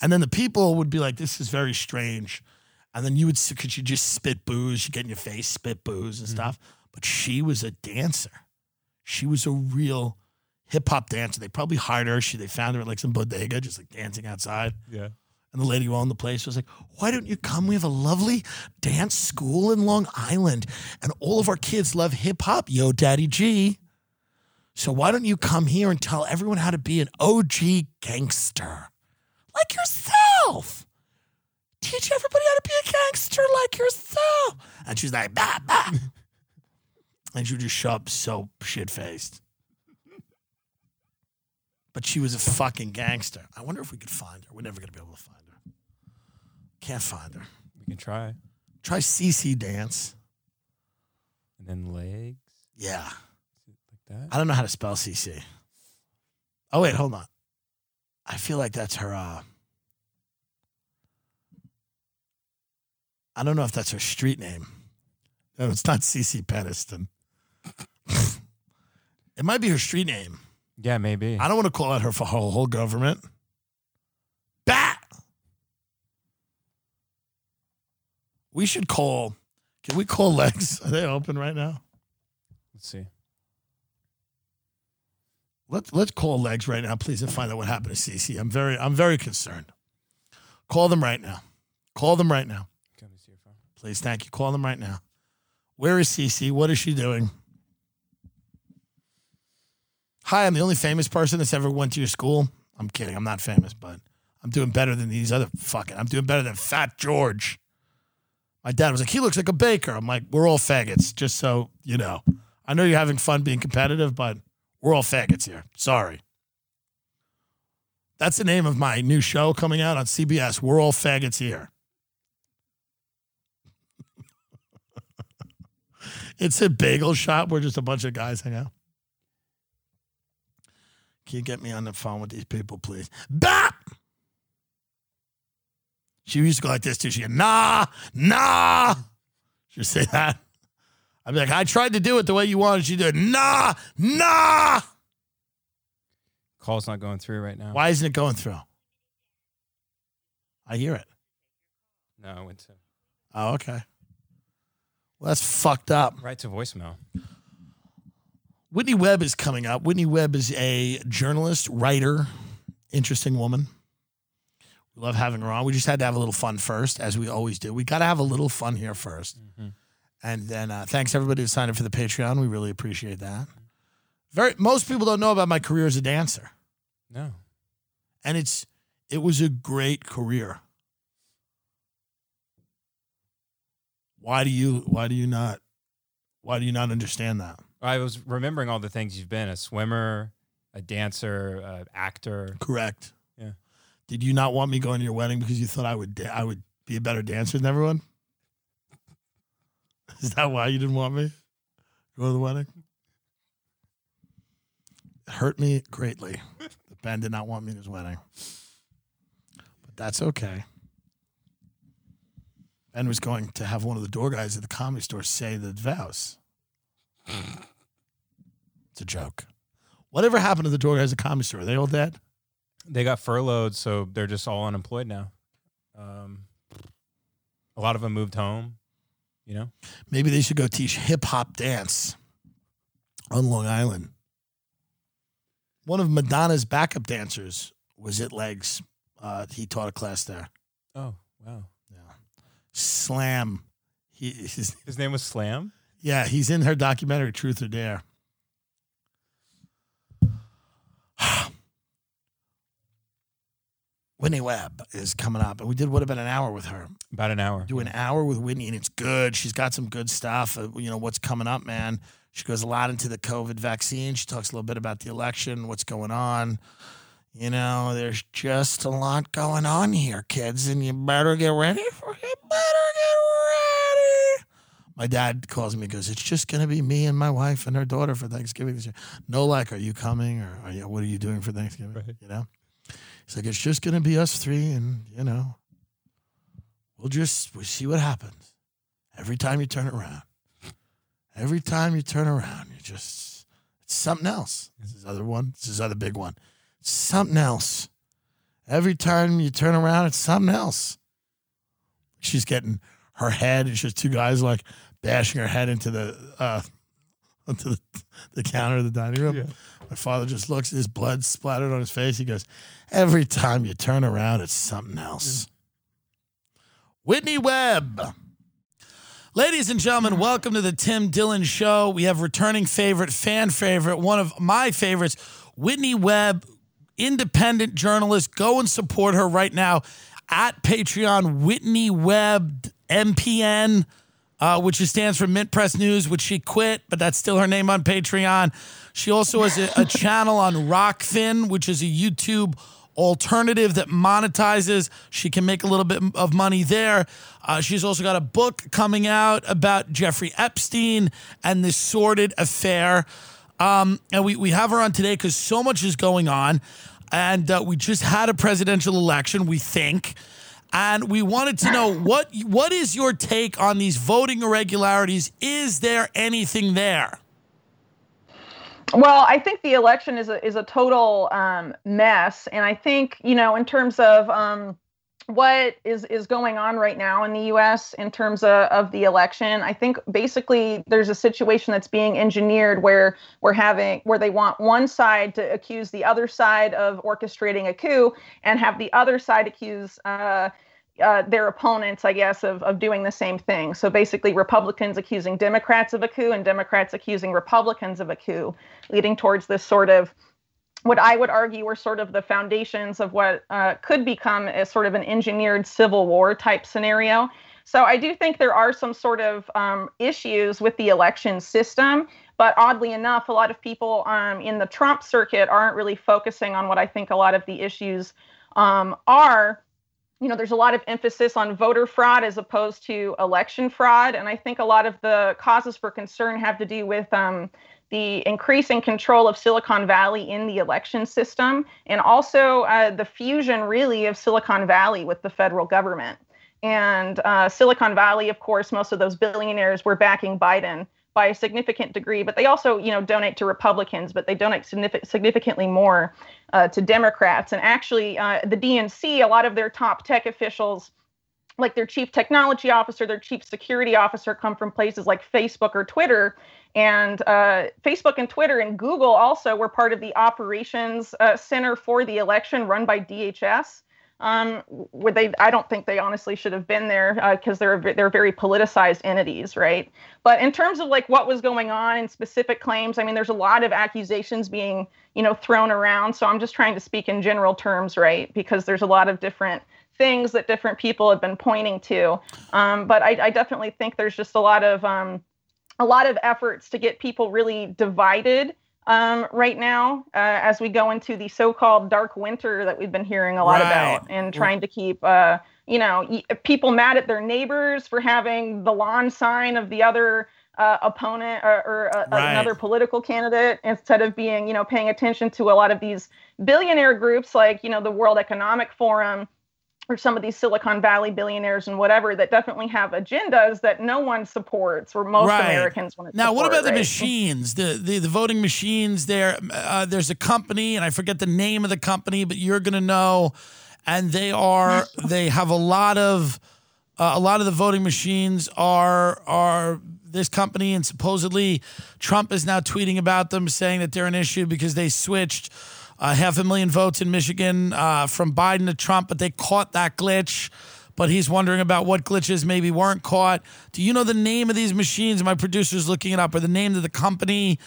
And then the people would be like, this is very strange. And then you would, could you just spit booze? You get in your face, spit booze and mm-hmm. stuff. But she was a dancer. She was a real hip hop dancer. They probably hired her. She, they found her at like some bodega, just like dancing outside. Yeah. And the lady who owned the place was like, Why don't you come? We have a lovely dance school in Long Island, and all of our kids love hip hop, yo, Daddy G. So why don't you come here and tell everyone how to be an OG gangster? Like yourself. Teach everybody how to be a gangster like yourself. And she's like, bah, bah. and she would just show up so shit faced. But she was a fucking gangster. I wonder if we could find her. We're never going to be able to find her. Can't find her. We can try. Try CC dance. And then legs Yeah. like that. I don't know how to spell CC. Oh, wait, hold on. I feel like that's her. Uh, I don't know if that's her street name. No, it's not CeCe Peniston. it might be her street name. Yeah, maybe. I don't want to call out her for her whole government. Bat. We should call. Can we call Legs? Are they open right now? Let's see. Let's let's call Legs right now, please, and find out what happened to CC. I'm very I'm very concerned. Call them right now. Call them right now, Let me see your phone. please. Thank you. Call them right now. Where is CC? What is she doing? Hi, I'm the only famous person that's ever went to your school. I'm kidding. I'm not famous, but I'm doing better than these other fucking. I'm doing better than Fat George. My dad was like, he looks like a baker. I'm like, we're all faggots, just so you know. I know you're having fun being competitive, but we're all faggots here. Sorry. That's the name of my new show coming out on CBS. We're all faggots here. it's a bagel shop where just a bunch of guys hang out. Can you get me on the phone with these people, please? Bap! She used to go like this too. She go, nah, nah. She would say that. I'd be like, I tried to do it the way you wanted. She did, nah, nah. Call's not going through right now. Why isn't it going through? I hear it. No, I went to Oh, okay. Well, that's fucked up. right to voicemail. Whitney Webb is coming up. Whitney Webb is a journalist, writer, interesting woman. We love having her on. We just had to have a little fun first, as we always do. We got to have a little fun here 1st And then uh, thanks everybody who signed up for the Patreon. We really appreciate that. Very most people don't know about my career as a dancer. No. And it's it was a great career. Why do you why do you not why do you not understand that? I was remembering all the things you've been a swimmer, a dancer, an actor. Correct. Yeah. Did you not want me going to your wedding because you thought I would da- I would be a better dancer than everyone? Is that why you didn't want me to go to the wedding? It hurt me greatly Ben did not want me at his wedding. But that's okay. Ben was going to have one of the door guys at the comedy store say the vows. It's a joke. Whatever happened to the door guys at the comedy store? Are they all dead? They got furloughed, so they're just all unemployed now. Um, a lot of them moved home. You know, Maybe they should go teach hip hop dance on Long Island. One of Madonna's backup dancers was at Legs. Uh, he taught a class there. oh wow, Yeah, Slam. He, he's, his name was Slam. yeah, he's in her documentary Truth or Dare. Whitney Webb is coming up. and We did what about an hour with her? About an hour. Do an hour with Whitney, and it's good. She's got some good stuff. Uh, you know what's coming up, man. She goes a lot into the COVID vaccine. She talks a little bit about the election, what's going on. You know, there's just a lot going on here, kids, and you better get ready for it. Better get ready. My dad calls me, and goes, It's just gonna be me and my wife and her daughter for Thanksgiving this year. No, like, are you coming or are you, what are you doing for Thanksgiving? Right. You know? He's like, It's just gonna be us three, and you know, we'll just we'll see what happens. Every time you turn around. Every time you turn around, you just it's something else. This is other one. This is other big one. It's something else. Every time you turn around, it's something else. She's getting her head. It's just two guys like bashing her head into the uh, into the, the counter of the dining room. Yeah. My father just looks. His blood splattered on his face. He goes, "Every time you turn around, it's something else." Whitney Webb. Ladies and gentlemen, welcome to the Tim Dillon Show. We have returning favorite, fan favorite, one of my favorites, Whitney Webb, independent journalist. Go and support her right now at Patreon, Whitney Webb MPN, uh, which stands for Mint Press News, which she quit, but that's still her name on Patreon. She also has a, a channel on Rokfin, which is a YouTube alternative that monetizes. She can make a little bit of money there. Uh, she's also got a book coming out about Jeffrey Epstein and this sordid affair. Um, and we, we have her on today because so much is going on. And uh, we just had a presidential election, we think. And we wanted to know what what is your take on these voting irregularities? Is there anything there? Well, I think the election is a is a total um, mess, and I think you know in terms of um, what is is going on right now in the U.S. in terms of, of the election, I think basically there's a situation that's being engineered where we're having where they want one side to accuse the other side of orchestrating a coup, and have the other side accuse. Uh, uh, their opponents, I guess, of, of doing the same thing. So basically, Republicans accusing Democrats of a coup and Democrats accusing Republicans of a coup, leading towards this sort of what I would argue were sort of the foundations of what uh, could become a sort of an engineered civil war type scenario. So I do think there are some sort of um, issues with the election system. But oddly enough, a lot of people um, in the Trump circuit aren't really focusing on what I think a lot of the issues um, are you know, there's a lot of emphasis on voter fraud as opposed to election fraud. And I think a lot of the causes for concern have to do with um, the increasing control of Silicon Valley in the election system and also uh, the fusion, really, of Silicon Valley with the federal government. And uh, Silicon Valley, of course, most of those billionaires were backing Biden by a significant degree, but they also, you know, donate to Republicans, but they donate signific- significantly more uh, to Democrats. And actually, uh, the DNC, a lot of their top tech officials, like their chief technology officer, their chief security officer, come from places like Facebook or Twitter. And uh, Facebook and Twitter and Google also were part of the operations uh, center for the election run by DHS um, where they I don't think they honestly should have been there because uh, they're they're very politicized entities, right? But in terms of like what was going on and specific claims, I mean, there's a lot of accusations being you know thrown around. So I'm just trying to speak in general terms, right? Because there's a lot of different things that different people have been pointing to. Um, but I, I, definitely think there's just a lot of um, a lot of efforts to get people really divided um, right now uh, as we go into the so-called dark winter that we've been hearing a lot Right. about and trying to keep uh, you know y- people mad at their neighbors for having the lawn sign of the other uh, opponent or, or uh, Right. another political candidate instead of being you know paying attention to a lot of these billionaire groups like you know the World Economic Forum or some of these Silicon Valley billionaires and whatever that definitely have agendas that no one supports or most Right. Americans want to Now, what support, about the machines? The, the the voting machines. There, uh, there's a company, and I forget the name of the company, but you're gonna know. And they are they have a lot of uh, a lot of the voting machines are are this company, and supposedly Trump is now tweeting about them, saying that they're an issue because they switched uh, half a million votes in Michigan uh, from Biden to Trump, but they caught that glitch. But he's wondering about what glitches maybe weren't caught. Do you know the name of these machines? My producer's looking it up, or the name of the company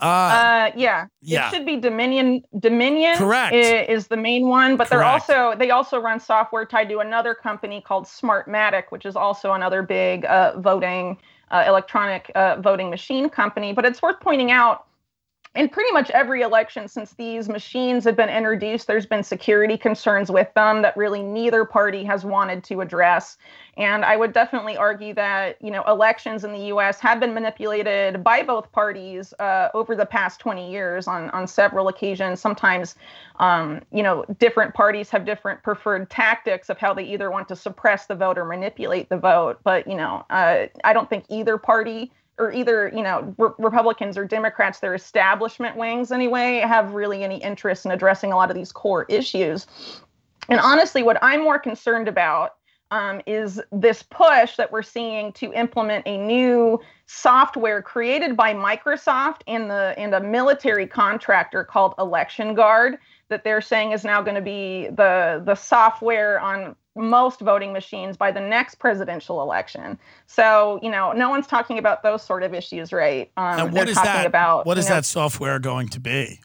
Uh, yeah, yeah. it should be Dominion. Dominion Correct. i- Is, the main one, but they're also they also run software tied to another company called Smartmatic, which is also another big uh, voting uh, electronic uh, voting machine company. But it's worth pointing out. In pretty much every election since these machines have been introduced, there's been security concerns with them that really neither party has wanted to address. And I would definitely argue that you know elections in the U.S. have been manipulated by both parties uh, over the past 20 years on on several occasions. Sometimes, um, you know, different parties have different preferred tactics of how they either want to suppress the vote or manipulate the vote. But you know, uh, I don't think either party or either you know re- Republicans or Democrats, their establishment wings anyway, have really any interest in addressing a lot of these core issues. And honestly, what I'm more concerned about um, is this push that we're seeing to implement a new software created by Microsoft and the and a military contractor called Election Guard that they're saying is now going to be the the software on most voting machines by the next presidential election. So you know, no one's talking about those sort of issues, right? Um, and what is talking that? about what you know, that software going to be?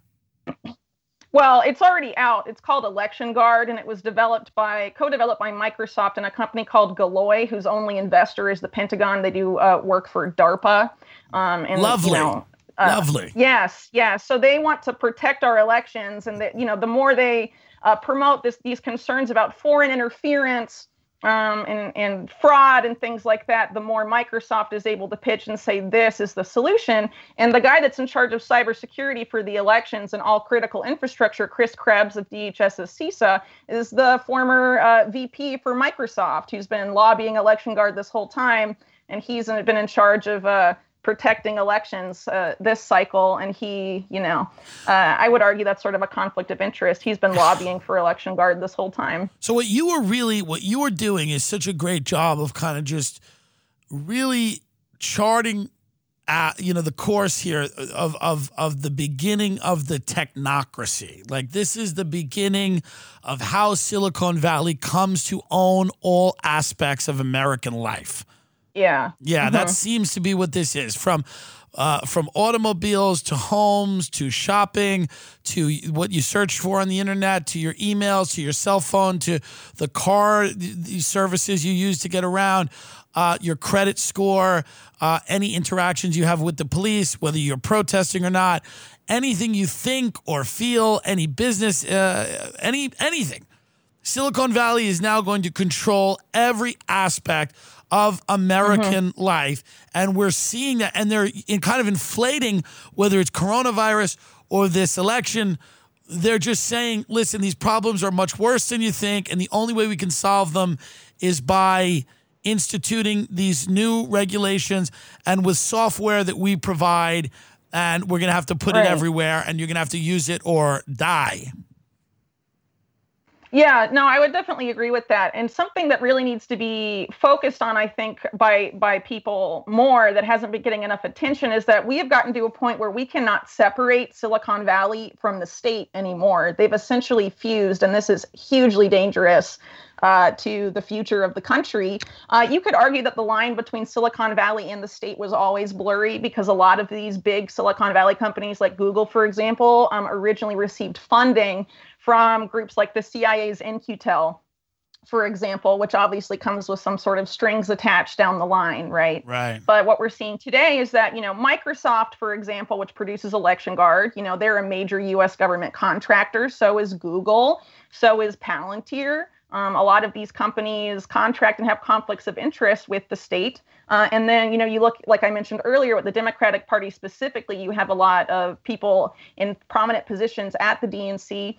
well, it's already out. It's called Election Guard, and it was developed by co-developed by Microsoft and a company called Galois, whose only investor is the Pentagon. They do uh, work for DARPA. Um, and, Lovely. You know, uh, Lovely. Yes, yes. So they want to protect our elections, and that you know, the more they uh, promote this these concerns about foreign interference um, and and fraud and things like that, the more Microsoft is able to pitch and say this is the solution. And the guy that's in charge of cybersecurity for the elections and all critical infrastructure, Chris Krebs of DHS's CISA, is the former uh, VP for Microsoft, who's been lobbying Election Guard this whole time, and he's been in charge of. Uh, protecting elections uh, this cycle and he you know uh, i would argue that's sort of a conflict of interest he's been lobbying for election guard this whole time So what you were really what you were doing is such a great job of kind of just really charting uh, you know the course here of of of the beginning of the technocracy. Like this is the beginning of how Silicon Valley comes to own all aspects of American life. Yeah Yeah, that seems to be what this is. From uh, from automobiles to homes to shopping to what you search for on the internet to your emails to your cell phone to the car the services you use to get around, uh, your credit score, uh, any interactions you have with the police, whether you're protesting or not, anything you think or feel, any business, uh, any anything. Silicon Valley is now going to control every aspect of American mm-hmm. life. And we're seeing that. And they're in kind of inflating whether it's coronavirus or this election. They're just saying, listen, these problems are much worse than you think. And the only way we can solve them is by instituting these new regulations and with software that we provide. And we're going to have to put it everywhere and you're going to have to use it or die. Yeah, no, I would definitely agree with that. And something that really needs to be focused on, I think, by by people more that hasn't been getting enough attention is that we have gotten to a point where we cannot separate Silicon Valley from the state anymore. They've essentially fused, and this is hugely dangerous uh, to the future of the country. Uh, you could argue that the line between Silicon Valley and the state was always blurry because a lot of these big Silicon Valley companies, like Google, for example, um, originally received funding from groups like the CIA's In-Q-Tel, for example, which obviously comes with some sort of strings attached down the line, right? Right. But what we're seeing today is that, you know, Microsoft, for example, which produces Election Guard, you know, they're a major US government contractor. So is Google. So is Palantir. Um, a lot of these companies contract and have conflicts of interest with the state. Uh, and then, you know, you look, like I mentioned earlier, with the Democratic Party specifically, you have a lot of people in prominent positions at the DNC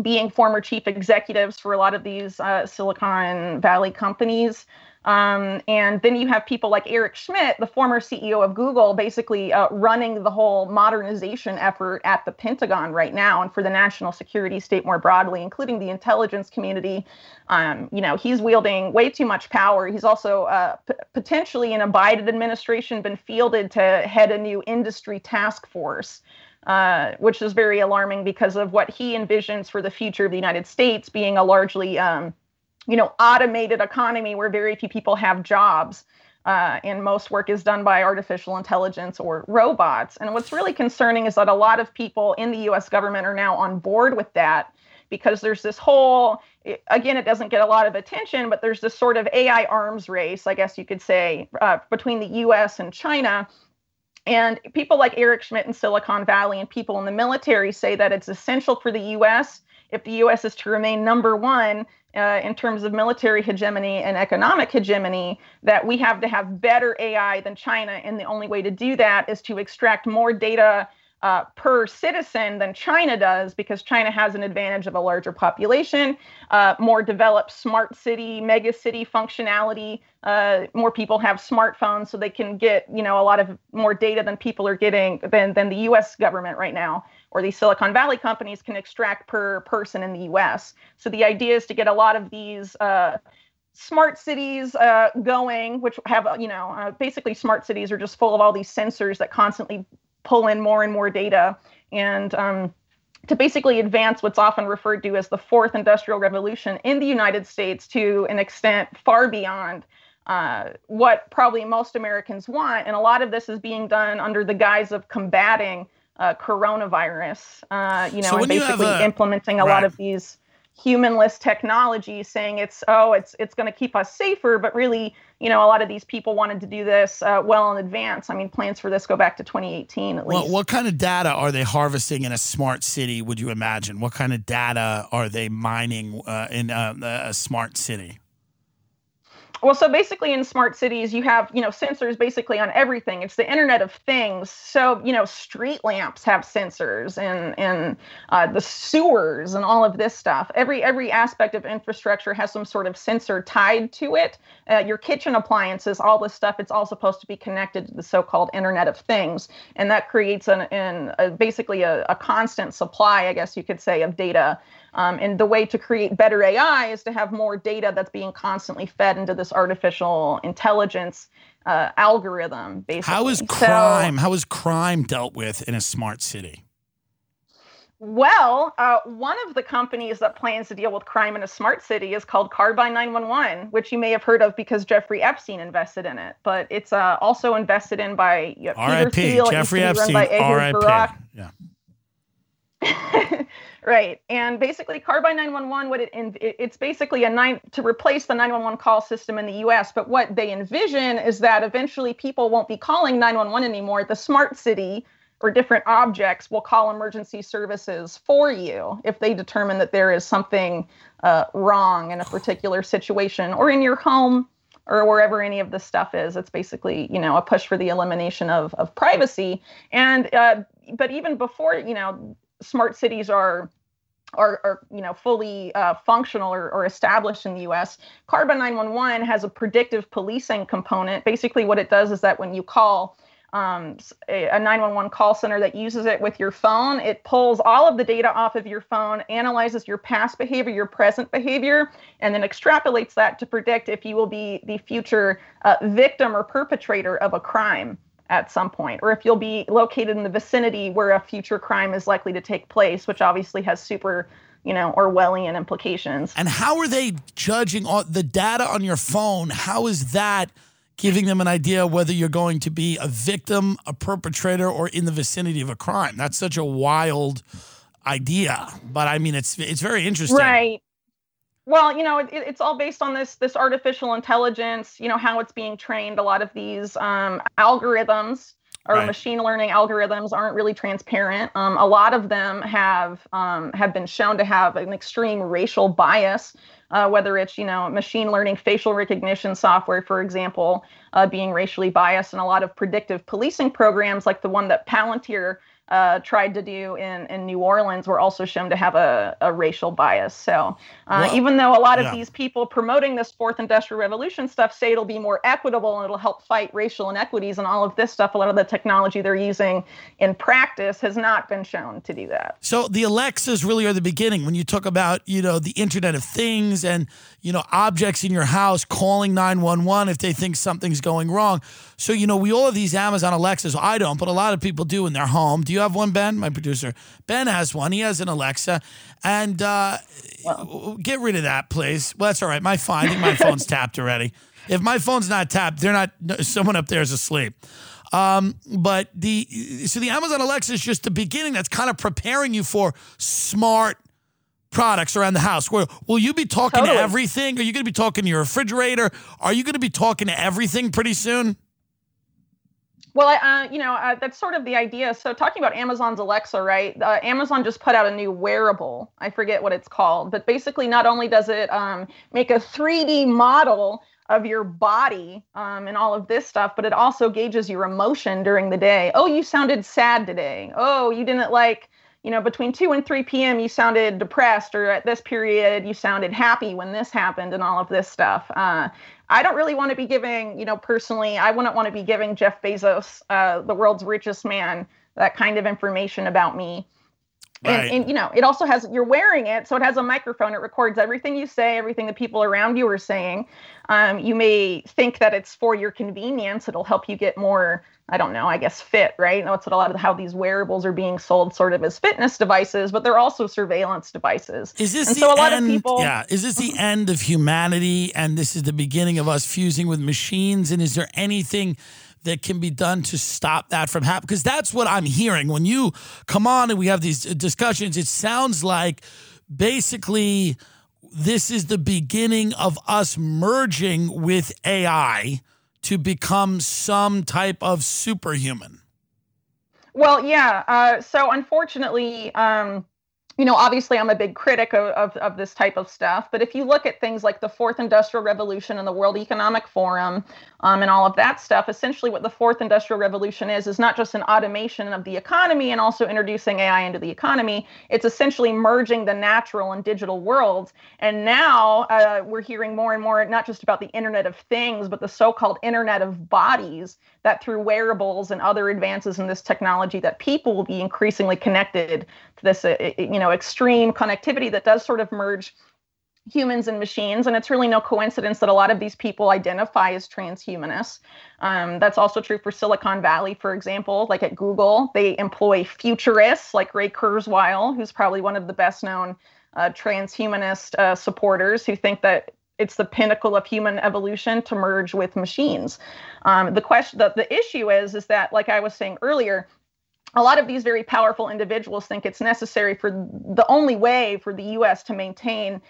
being former chief executives for a lot of these uh, Silicon Valley companies. Um, and then you have people like Eric Schmidt, the former CEO of Google, basically uh, running the whole modernization effort at the Pentagon right now and for the national security state more broadly, including the intelligence community. Um, you know, he's wielding way too much power. He's also uh, p- potentially in a Biden administration been fielded to head a new industry task force uh, which is very alarming because of what he envisions for the future of the United States being a largely, um, you know, automated economy where very few people have jobs. uh, and most work is done by artificial intelligence or robots. And what's really concerning is that a lot of people in the US government are now on board with that because there's this whole, again, it doesn't get a lot of attention, but there's this sort of AI arms race, I guess you could say, uh, between the US and China. And people like Eric Schmidt in Silicon Valley and people in the military say that it's essential for the US if the US is to remain number one uh, in terms of military hegemony and economic hegemony, that we have to have better AI than China. And the only way to do that is to extract more data uh, per citizen than China does because China has an advantage of a larger population, uh, more developed smart city, mega city functionality. Uh, more people have smartphones, so they can get you know a lot of more data than people are getting than than the U.S. government right now or these Silicon Valley companies can extract per person in the U.S. So the idea is to get a lot of these uh, smart cities uh, going, which have, you know, uh, basically smart cities are just full of all these sensors that constantly pull in more and more data and um, to basically advance what's often referred to as the fourth industrial revolution in the United States to an extent far beyond uh, what probably most Americans want. And a lot of this is being done under the guise of combating uh, coronavirus, uh, you know, so and basically a, implementing a right. lot of these humanless technology saying it's oh it's it's going to keep us safer but really you know a lot of these people wanted to do this uh, well in advance i mean plans for this go back to 2018 at least well, what kind of data are they harvesting in a smart city would you imagine what kind of data are they mining uh, in uh, a smart city well, so basically in smart cities, you have, you know, sensors basically on everything. It's the Internet of Things. So, you know, street lamps have sensors and and uh, the sewers and all of this stuff. Every every aspect of infrastructure has some sort of sensor tied to it. Uh, your kitchen appliances, all this stuff, it's all supposed to be connected to the so-called Internet of Things, and that creates an, an a, basically a, a constant supply, I guess you could say, of data um, and the way to create better AI is to have more data that's being constantly fed into this artificial intelligence uh, algorithm. Basically, how is crime? So, how is crime dealt with in a smart city? Well, uh, one of the companies that plans to deal with crime in a smart city is called Carbyne 911, which you may have heard of because Jeffrey Epstein invested in it. But it's uh, also invested in by you know, R.I.P. Jeffrey Epstein. R.I.P. Yeah. Right. And basically, Carbyne 911, what it, it's basically a nine to replace the 911 call system in the US. But what they envision is that eventually people won't be calling 911 anymore. The smart city or different objects will call emergency services for you if they determine that there is something uh, wrong in a particular situation or in your home or wherever any of this stuff is. It's basically, you know, a push for the elimination of, of privacy. And, uh, but even before, you know, smart cities are are, are, you know fully uh, functional or, or, established in the U.S. Carbyne 911 has a predictive policing component. Basically, what it does is that when you call um, a 911 call center that uses it with your phone, it pulls all of the data off of your phone, analyzes your past behavior, your present behavior, and then extrapolates that to predict if you will be the future uh, victim or perpetrator of a crime at some point, or if you'll be located in the vicinity where a future crime is likely to take place, which obviously has super, you know, Orwellian implications. And how are they judging all the data on your phone? How is that giving them an idea whether you're going to be a victim, a perpetrator, or in the vicinity of a crime? That's such a wild idea, but I mean, it's it's very interesting, right? Well, you know, it, it's all based on this this artificial intelligence. You know how it's being trained. A lot of these um, algorithms or right. machine learning algorithms aren't really transparent. Um, a lot of them have um, have been shown to have an extreme racial bias. Uh, whether it's you know machine learning facial recognition software, for example, uh, being racially biased, and a lot of predictive policing programs like the one that Palantir uh, tried to do in, in New Orleans were also shown to have a, a racial bias. So uh, well, even though a lot of yeah. these people promoting this fourth industrial revolution stuff say it'll be more equitable and it'll help fight racial inequities and all of this stuff, a lot of the technology they're using in practice has not been shown to do that. So the Alexas really are the beginning. When you talk about, you know, the Internet of Things and, you know, objects in your house calling 911 if they think something's going wrong. So, you know, we all have these Amazon Alexas. I don't, but a lot of people do in their home. Do you have one, Ben? My producer. Ben has one. He has an Alexa. And uh, get rid of that, please. Well, that's all right. My phone, I think my phone's tapped already. If my phone's not tapped, they're not. Someone up there is asleep. Um, but the so the Amazon Alexa is just the beginning. That's kind of preparing you for smart products around the house. Where will you be talking Totally. to everything? Are you going to be talking to your refrigerator? Are you going to be talking to everything pretty soon? Well, uh, you know, uh, that's sort of the idea. So, talking about Amazon's Alexa, right? Uh, Amazon just put out a new wearable. I forget what it's called, but basically, not only does it um, make a 3D model of your body um, and all of this stuff, but it also gauges your emotion during the day. Oh, you sounded sad today. Oh, you didn't like, you know, between 2 and 3 p.m., you sounded depressed, or at this period, you sounded happy when this happened, and all of this stuff. Uh, I don't really want to be giving, you know, personally, I wouldn't want to be giving Jeff Bezos, uh, the world's richest man, that kind of information about me. Right. And, and you know, it also has you're wearing it, so it has a microphone. It records everything you say, everything the people around you are saying. Um, you may think that it's for your convenience. It'll help you get more, I don't know, I guess fit, right? That's what a lot of how these wearables are being sold, sort of as fitness devices, but they're also surveillance devices. Is this And the so a lot of end? people- yeah. Is this the end of humanity, and this is the beginning of us fusing with machines? And is there anything that can be done to stop that from happening? Because that's what I'm hearing when you come on and we have these uh, discussions. It sounds like basically this is the beginning of us merging with AI to become some type of superhuman. Well, yeah. Uh, so unfortunately, um, you know, obviously I'm a big critic of, of, of this type of stuff. But if you look at things like the Fourth Industrial Revolution and the World Economic Forum um, and all of that stuff, essentially what the Fourth Industrial Revolution is, is not just an automation of the economy and also introducing AI into the economy. It's essentially merging the natural and digital worlds. And now uh, we're hearing more and more, not just about the Internet of Things, but the so called Internet of Bodies, that through wearables and other advances in this technology, that people will be increasingly connected to this, uh, you know, extreme connectivity that does sort of merge humans and machines. And it's really no coincidence that a lot of these people identify as transhumanists. Um, that's also true for Silicon Valley, for example. Like at Google, they employ futurists like Ray Kurzweil, who's probably one of the best known uh, transhumanist uh, supporters who think that it's the pinnacle of human evolution to merge with machines. Um, the question, the, the issue is, is that, like I was saying earlier, a lot of these very powerful individuals think it's necessary for the only way for the US to maintain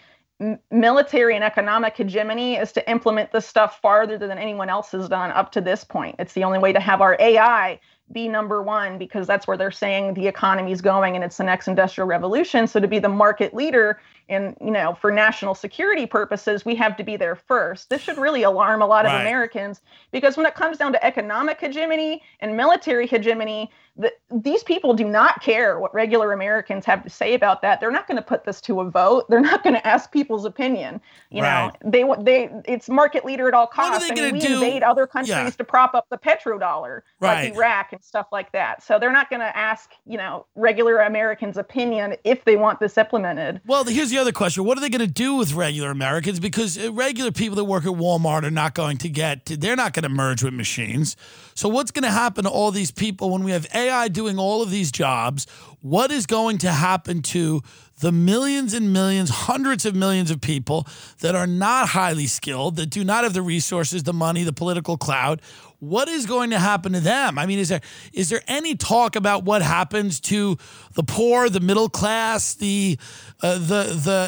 military and economic hegemony is to implement this stuff farther than anyone else has done up to this point. It's the only way to have our AI be number one because that's where they're saying the economy is going and it's the next industrial revolution. So to be the market leader in, you know, for national security purposes, we have to be there first. This should really alarm a lot of Americans because when it comes down to economic hegemony and military hegemony, the, these people do not care what regular Americans have to say about that. They're not going to put this to a vote. They're not going to ask people's opinion. You Right. know, they they it's market leader at all costs. they I we do? invade other countries Yeah. to prop up the petrodollar, Right. like Iraq and stuff like that. So they're not going to ask you know regular Americans' opinion if they want this implemented. Well, here's the other question. What are they going to do with regular Americans? Because uh, regular people that work at Walmart are not going to get, they're not going to merge with machines. So, what's going to happen to all these people when we have AI doing all of these jobs? What is going to happen to the millions and millions, hundreds of millions of people that are not highly skilled, that do not have the resources, the money, the political clout? What is going to happen to them? I mean, is there is there any talk about what happens to the poor, the middle class, the uh, the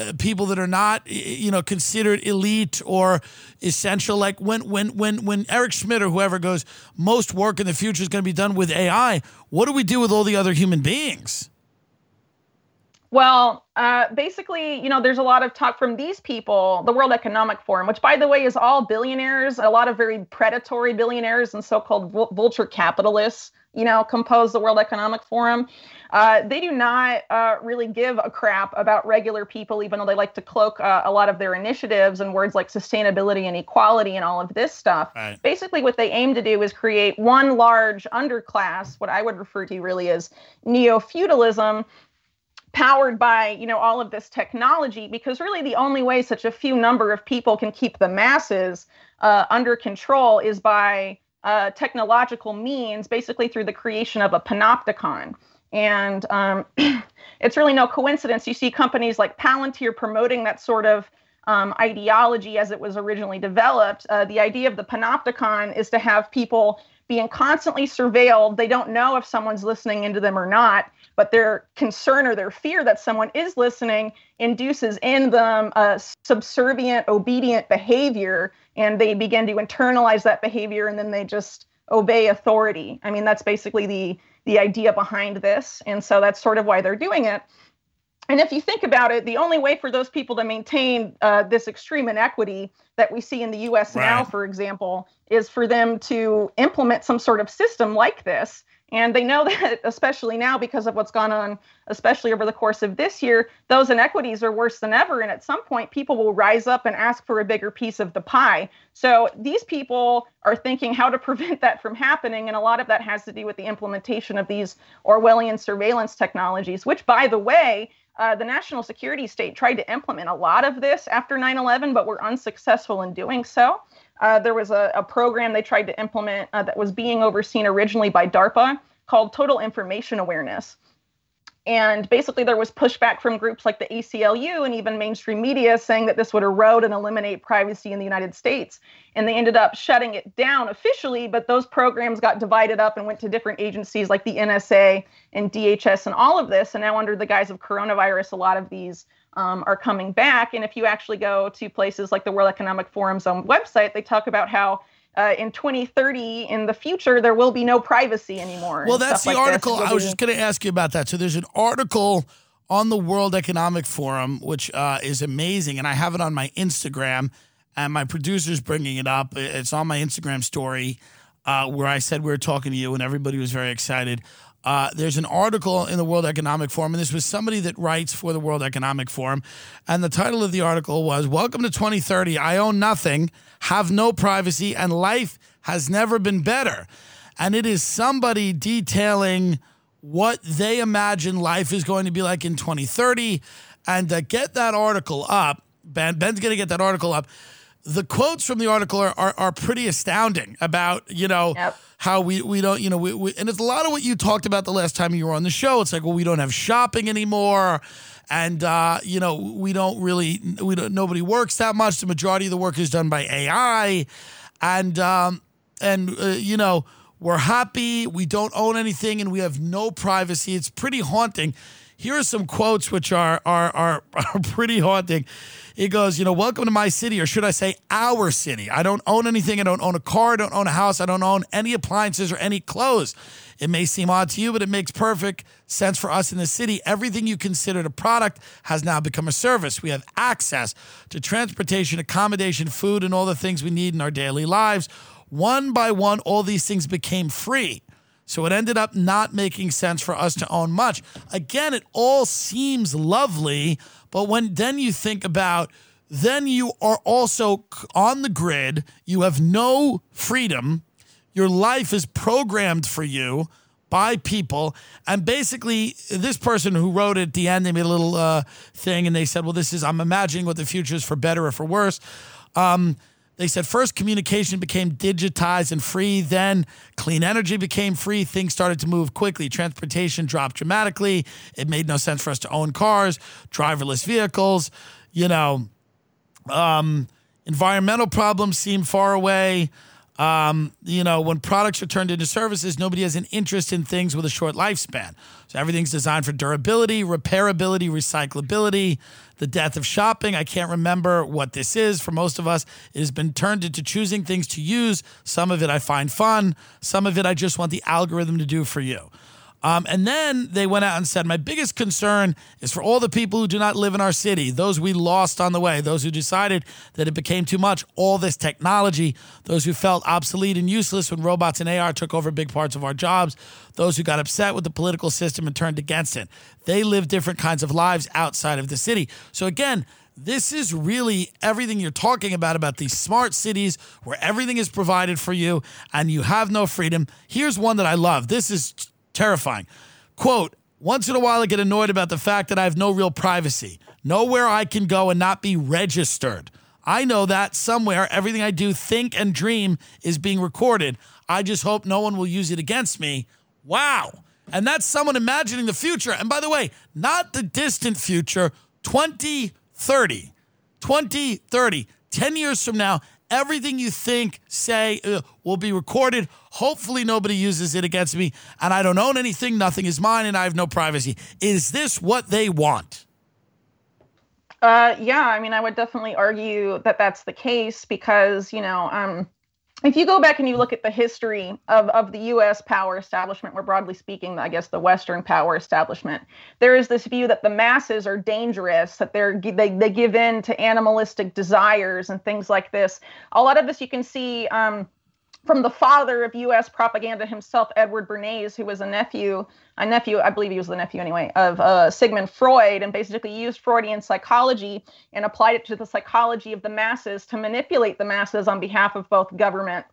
the people that are not you know considered elite or essential? Like when when when when Eric Schmidt or whoever goes, most work in the future is going to be done with AI. What do we do with all the other human beings? Well, uh, basically, you know, there's a lot of talk from these people, the World Economic Forum, which, by the way, is all billionaires, a lot of very predatory billionaires and so-called vulture capitalists, you know, compose the World Economic Forum. Uh, they do not uh, really give a crap about regular people, even though they like to cloak uh, a lot of their initiatives in words like sustainability and equality and all of this stuff. Right. Basically, what they aim to do is create one large underclass, what I would refer to really as neo-feudalism, powered by you know all of this technology because really the only way such a few number of people can keep the masses uh, under control is by uh, technological means basically through the creation of a panopticon and um, it's really no coincidence you see companies like palantir promoting that sort of um, ideology as it was originally developed. Uh, the idea of the panopticon is to have people being constantly surveilled. They don't know if someone's listening into them or not, but their concern or their fear that someone is listening induces in them a subservient, obedient behavior, and they begin to internalize that behavior, and then they just obey authority. I mean, that's basically the the idea behind this, and so that's sort of why they're doing it and if you think about it, the only way for those people to maintain uh, this extreme inequity that we see in the US right. now, for example, is for them to implement some sort of system like this. And they know that, especially now, because of what's gone on, especially over the course of this year, those inequities are worse than ever. And at some point, people will rise up and ask for a bigger piece of the pie. So these people are thinking how to prevent that from happening. And a lot of that has to do with the implementation of these Orwellian surveillance technologies, which, by the way, uh, the national security state tried to implement a lot of this after 9 11, but were unsuccessful in doing so. Uh, there was a, a, program they tried to implement uh, that was being overseen originally by DARPA called Total Information Awareness. And basically, there was pushback from groups like the ACLU and even mainstream media saying that this would erode and eliminate privacy in the United States. And they ended up shutting it down officially, but those programs got divided up and went to different agencies like the NSA and DHS and all of this. And now, under the guise of coronavirus, a lot of these um, are coming back. And if you actually go to places like the World Economic Forum's own website, they talk about how uh, in 2030 in the future there will be no privacy anymore well that's the like article i was just going to ask you about that. So there's an article on the world economic forum which uh, is amazing and i have it on my instagram and my producer's bringing it up. It's on my instagram story uh, where i said we were talking to you and everybody was very excited uh, there's an article in the World Economic Forum, and this was somebody that writes for the World Economic Forum. And the title of the article was Welcome to 2030. I own nothing, have no privacy, and life has never been better. And it is somebody detailing what they imagine life is going to be like in 2030. And to get that article up, Ben, Ben's going to get that article up the quotes from the article are, are, are pretty astounding about you know yep. how we we don't you know we, we, and it's a lot of what you talked about the last time you were on the show. It's like well we don't have shopping anymore. And uh, you know we don't really we don't nobody works that much. The majority of the work is done by ai and um, and uh, you know we're happy. We don't own anything and we have no privacy. It's pretty haunting. Here are some quotes which are are are, are pretty haunting he goes, you know, welcome to my city, or should I say our city? I don't own anything. I don't own a car. I don't own a house. I don't own any appliances or any clothes. It may seem odd to you, but it makes perfect sense for us in the city. Everything you considered a product has now become a service. We have access to transportation, accommodation, food, and all the things we need in our daily lives. One by one, all these things became free. So it ended up not making sense for us to own much. Again, it all seems lovely, but when then you think about, then you are also on the grid. You have no freedom. Your life is programmed for you by people. And basically, this person who wrote it at the end, they made a little uh, thing and they said, well, this is, I'm imagining what the future is for better or for worse. Um, they said first communication became digitized and free, then clean energy became free. Things started to move quickly. Transportation dropped dramatically. It made no sense for us to own cars, driverless vehicles. You know, um, environmental problems seem far away. Um, you know, when products are turned into services, nobody has an interest in things with a short lifespan. So everything's designed for durability, repairability, recyclability. The death of shopping, I can't remember what this is. For most of us, it has been turned into choosing things to use. Some of it I find fun, some of it I just want the algorithm to do for you. Um, and then they went out and said, My biggest concern is for all the people who do not live in our city, those we lost on the way, those who decided that it became too much, all this technology, those who felt obsolete and useless when robots and AR took over big parts of our jobs, those who got upset with the political system and turned against it. They live different kinds of lives outside of the city. So, again, this is really everything you're talking about about these smart cities where everything is provided for you and you have no freedom. Here's one that I love. This is terrifying. Quote, once in a while I get annoyed about the fact that I have no real privacy, nowhere I can go and not be registered. I know that somewhere everything I do, think, and dream is being recorded. I just hope no one will use it against me. Wow. And that's someone imagining the future. And by the way, not the distant future, 2030. 20, 30, 10 years from now, everything you think, say, uh, will be recorded. Hopefully, nobody uses it against me, and I don't own anything. Nothing is mine, and I have no privacy. Is this what they want? Uh, yeah, I mean, I would definitely argue that that's the case because, you know, um, if you go back and you look at the history of, of the US power establishment, more broadly speaking, I guess the Western power establishment, there is this view that the masses are dangerous, that they're they, they give in to animalistic desires and things like this. A lot of this you can see um, from the father of U.S. propaganda himself, Edward Bernays, who was a nephew, a nephew, I believe he was the nephew anyway, of uh, Sigmund Freud, and basically used Freudian psychology and applied it to the psychology of the masses to manipulate the masses on behalf of both government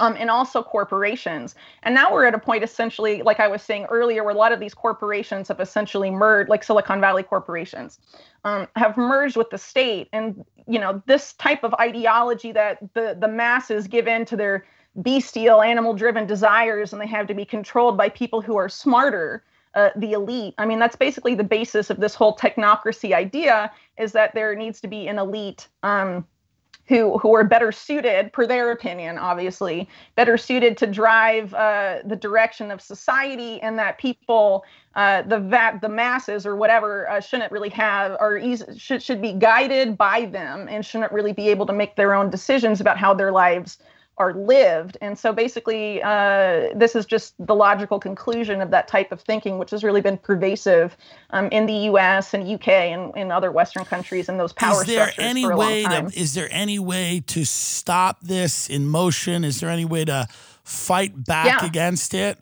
um, and also corporations. And now we're at a point, essentially, like I was saying earlier, where a lot of these corporations have essentially merged, like Silicon Valley corporations, um, have merged with the state. And you know, this type of ideology that the the masses give in to their bestial, animal-driven desires, and they have to be controlled by people who are smarter. Uh, the elite. I mean, that's basically the basis of this whole technocracy idea: is that there needs to be an elite um, who who are better suited, per their opinion, obviously, better suited to drive uh, the direction of society, and that people, uh, the va- the masses or whatever, uh, shouldn't really have or easy, should should be guided by them and shouldn't really be able to make their own decisions about how their lives are lived. And so basically, uh, this is just the logical conclusion of that type of thinking, which has really been pervasive um, in the U.S. and UK and in other Western countries and those power is there structures any for a way long time. to is there any way to stop this in motion? Is there any way to fight back Yeah. against it?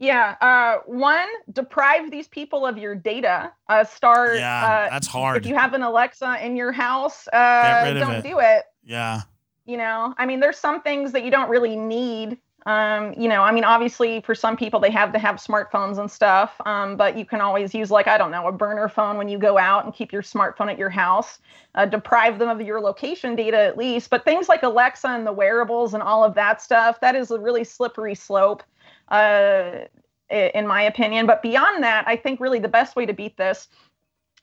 Yeah. Uh, one, deprive these people of your data. Uh, start. Yeah, uh, that's hard. If you have an Alexa in your house, uh, don't it. do it. Yeah. You know, I mean, there's some things that you don't really need. Um, you know, I mean, obviously, for some people, they have to have smartphones and stuff. Um, but you can always use, like, I don't know, a burner phone when you go out and keep your smartphone at your house. Uh, deprive them of your location data at least. But things like Alexa and the wearables and all of that stuff, that is a really slippery slope. Uh, in my opinion. But beyond that, I think really the best way to beat this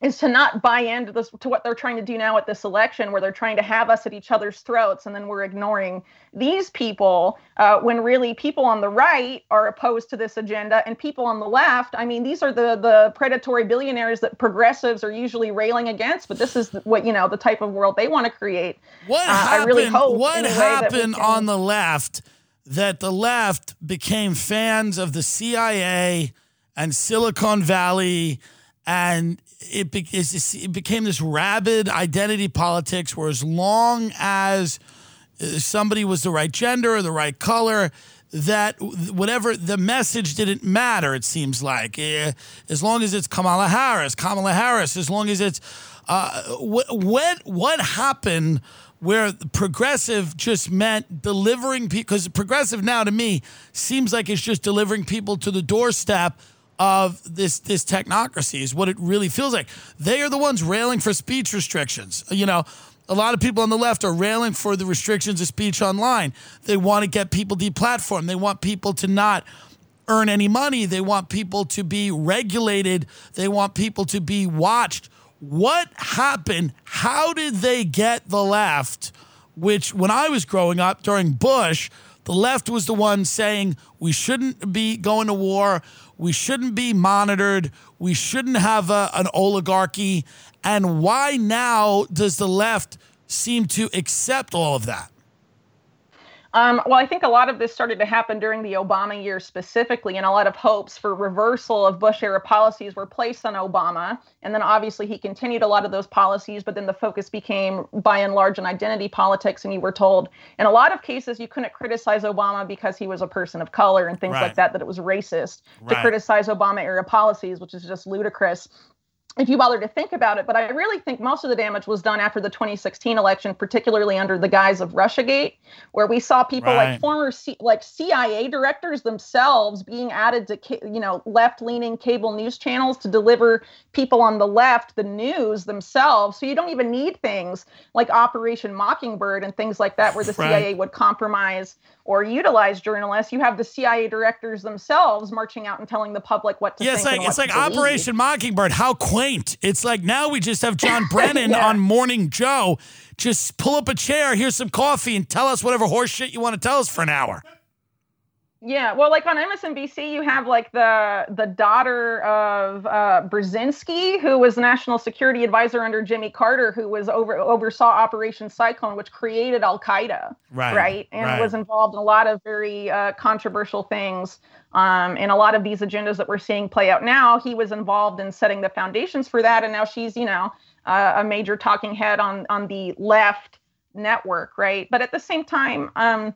is to not buy into this to what they're trying to do now at this election, where they're trying to have us at each other's throats, and then we're ignoring these people uh, when really people on the right are opposed to this agenda, and people on the left. I mean, these are the the predatory billionaires that progressives are usually railing against. But this is what you know the type of world they want to create. What Uh, I happened? really hope what in a way that we happened can- on the left that the left became fans of the CIA and Silicon Valley, and it, be, it became this rabid identity politics where as long as uh, somebody was the right gender or the right color, that whatever the message didn't matter. It seems like Eh, as long as it's Kamala Harris, Kamala Harris. As long as it's uh, what what what happened where progressive just meant delivering because progressive now to me seems like it's just delivering people to the doorstep of this this technocracy is what it really feels like. They are the ones railing for speech restrictions. You know, a lot of people on the left are railing for the restrictions of speech online. They want to get people deplatformed. They want people to not earn any money. They want people to be regulated. They want people to be watched. What happened? How did they get the left? Which, when I was growing up during Bush, the left was the one saying we shouldn't be going to war. We shouldn't be monitored. We shouldn't have a, an oligarchy. And why now does the left seem to accept all of that? Um, well, I think a lot of this started to happen during the Obama years specifically, and a lot of hopes for reversal of Bush era policies were placed on Obama. And then obviously he continued a lot of those policies, but then the focus became by and large on identity politics. And you were told in a lot of cases you couldn't criticize Obama because he was a person of color and things Right. like that, that it was racist to criticize Obama era policies, which is just ludicrous if you bother to think about it. But I really think most of the damage was done after the 2016 election, particularly under the guise of RussiaGate, where we saw people Right. like former C- like CIA directors themselves being added to ca- you know left-leaning cable news channels to deliver people on the left the news themselves. So you don't even need things like Operation Mockingbird and things like that, where the Right. CIA would compromise or utilize journalists. You have the CIA directors themselves marching out and telling the public what to Yeah, it's think. like it's like to believe. Operation Mockingbird. How quaint quaint. It's like now we just have John Brennan Yeah. on Morning Joe. Just pull up a chair, here's some coffee, and tell us whatever horse shit you want to tell us for an hour. Yeah, well, like on MSNBC, you have like the the daughter of uh, Brzezinski, who was national security advisor under Jimmy Carter, who was over oversaw Operation Cyclone, which created Al Qaeda, Right. right, and right. was involved in a lot of very uh, controversial things. Um, and a lot of these agendas that we're seeing play out now, he was involved in setting the foundations for that, and now she's, you know, uh, a major talking head on on the left network, right? But at the same time, um,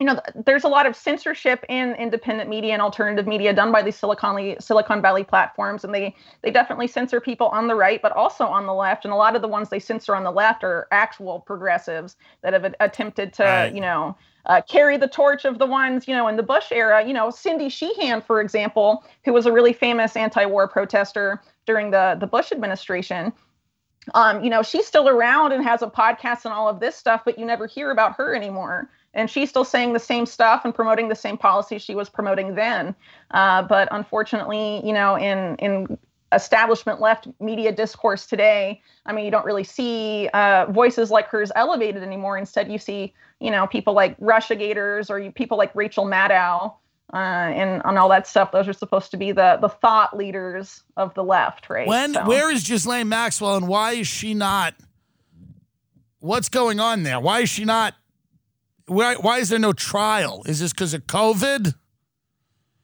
you know, there's a lot of censorship in independent media and alternative media done by these Silicon Silicon Valley platforms, and they they definitely censor people on the right, but also on the left. And a lot of the ones they censor on the left are actual progressives that have attempted to, Right. you know, uh, carry the torch of the ones, you know, in the Bush era. You know, Cindy Sheehan, for example, who was a really famous anti-war protester during the the Bush administration. Um, you know, she's still around and has a podcast and all of this stuff, but you never hear about her anymore and she's still saying the same stuff and promoting the same policies she was promoting then. Uh, but unfortunately, you know, in in establishment left media discourse today, I mean, you don't really see uh, voices like hers elevated anymore. Instead, you see, you know, people like Russia Gators or you, people like Rachel Maddow. Uh, and on all that stuff, those are supposed to be the the thought leaders of the left, right? When So- where is Ghislaine Maxwell and why is she not what's going on there? Why is she not why why is there no trial? Is this because of COVID?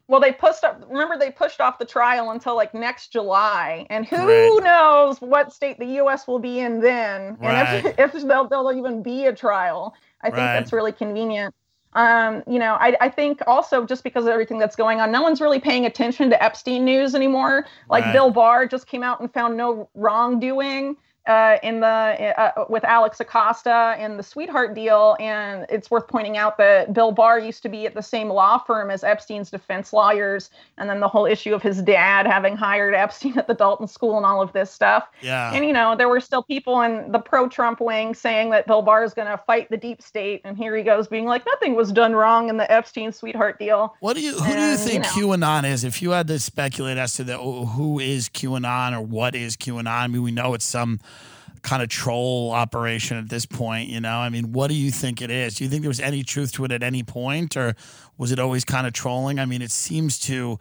Well, they pushed up. Remember, they pushed off the trial until like next July, and who Right. knows what state the U.S. will be in then, Right. and if, if there'll, there'll even be a trial. I think Right. that's really convenient. Um, you know, I, I think also just because of everything that's going on, no one's really paying attention to Epstein news anymore. Like. Bill Barr just came out and found no wrongdoing uh, in the uh, with Alex Acosta and the Sweetheart deal, and it's worth pointing out that Bill Barr used to be at the same law firm as Epstein's defense lawyers, and then the whole issue of his dad having hired Epstein at the Dalton School and all of this stuff. Yeah. And you know, there were still people in the pro-Trump wing saying that Bill Barr is going to fight the deep state, and here he goes being like, nothing was done wrong in the Epstein Sweetheart deal. What do you who do you think you know. QAnon is? If you had to speculate as to the who is QAnon or what is QAnon, I mean, we know it's some kind of troll operation at this point. You know, I mean, what do you think it is? Do you think there was any truth to it at any point, or was it always kind of trolling? I mean, it seems to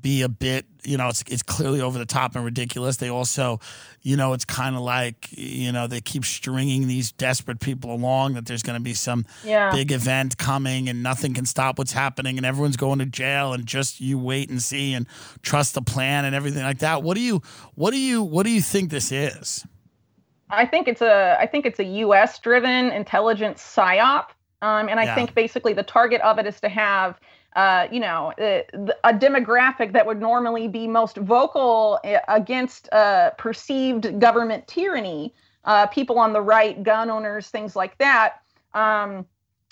be a bit, you know, it's it's clearly over the top and ridiculous. They also, you know, it's kind of like, you know, they keep stringing these desperate people along that there's going to be some Yeah. big event coming and nothing can stop what's happening and everyone's going to jail and just you wait and see and trust the plan and everything like that. What do you what do you what do you think this is? I think it's a I think it's a U.S. driven intelligence psyop, um, and I Yeah. think basically the target of it is to have. Uh, you know, uh, th- a demographic that would normally be most vocal uh, against uh, perceived government tyranny, uh, people on the right, gun owners, things like that. Um,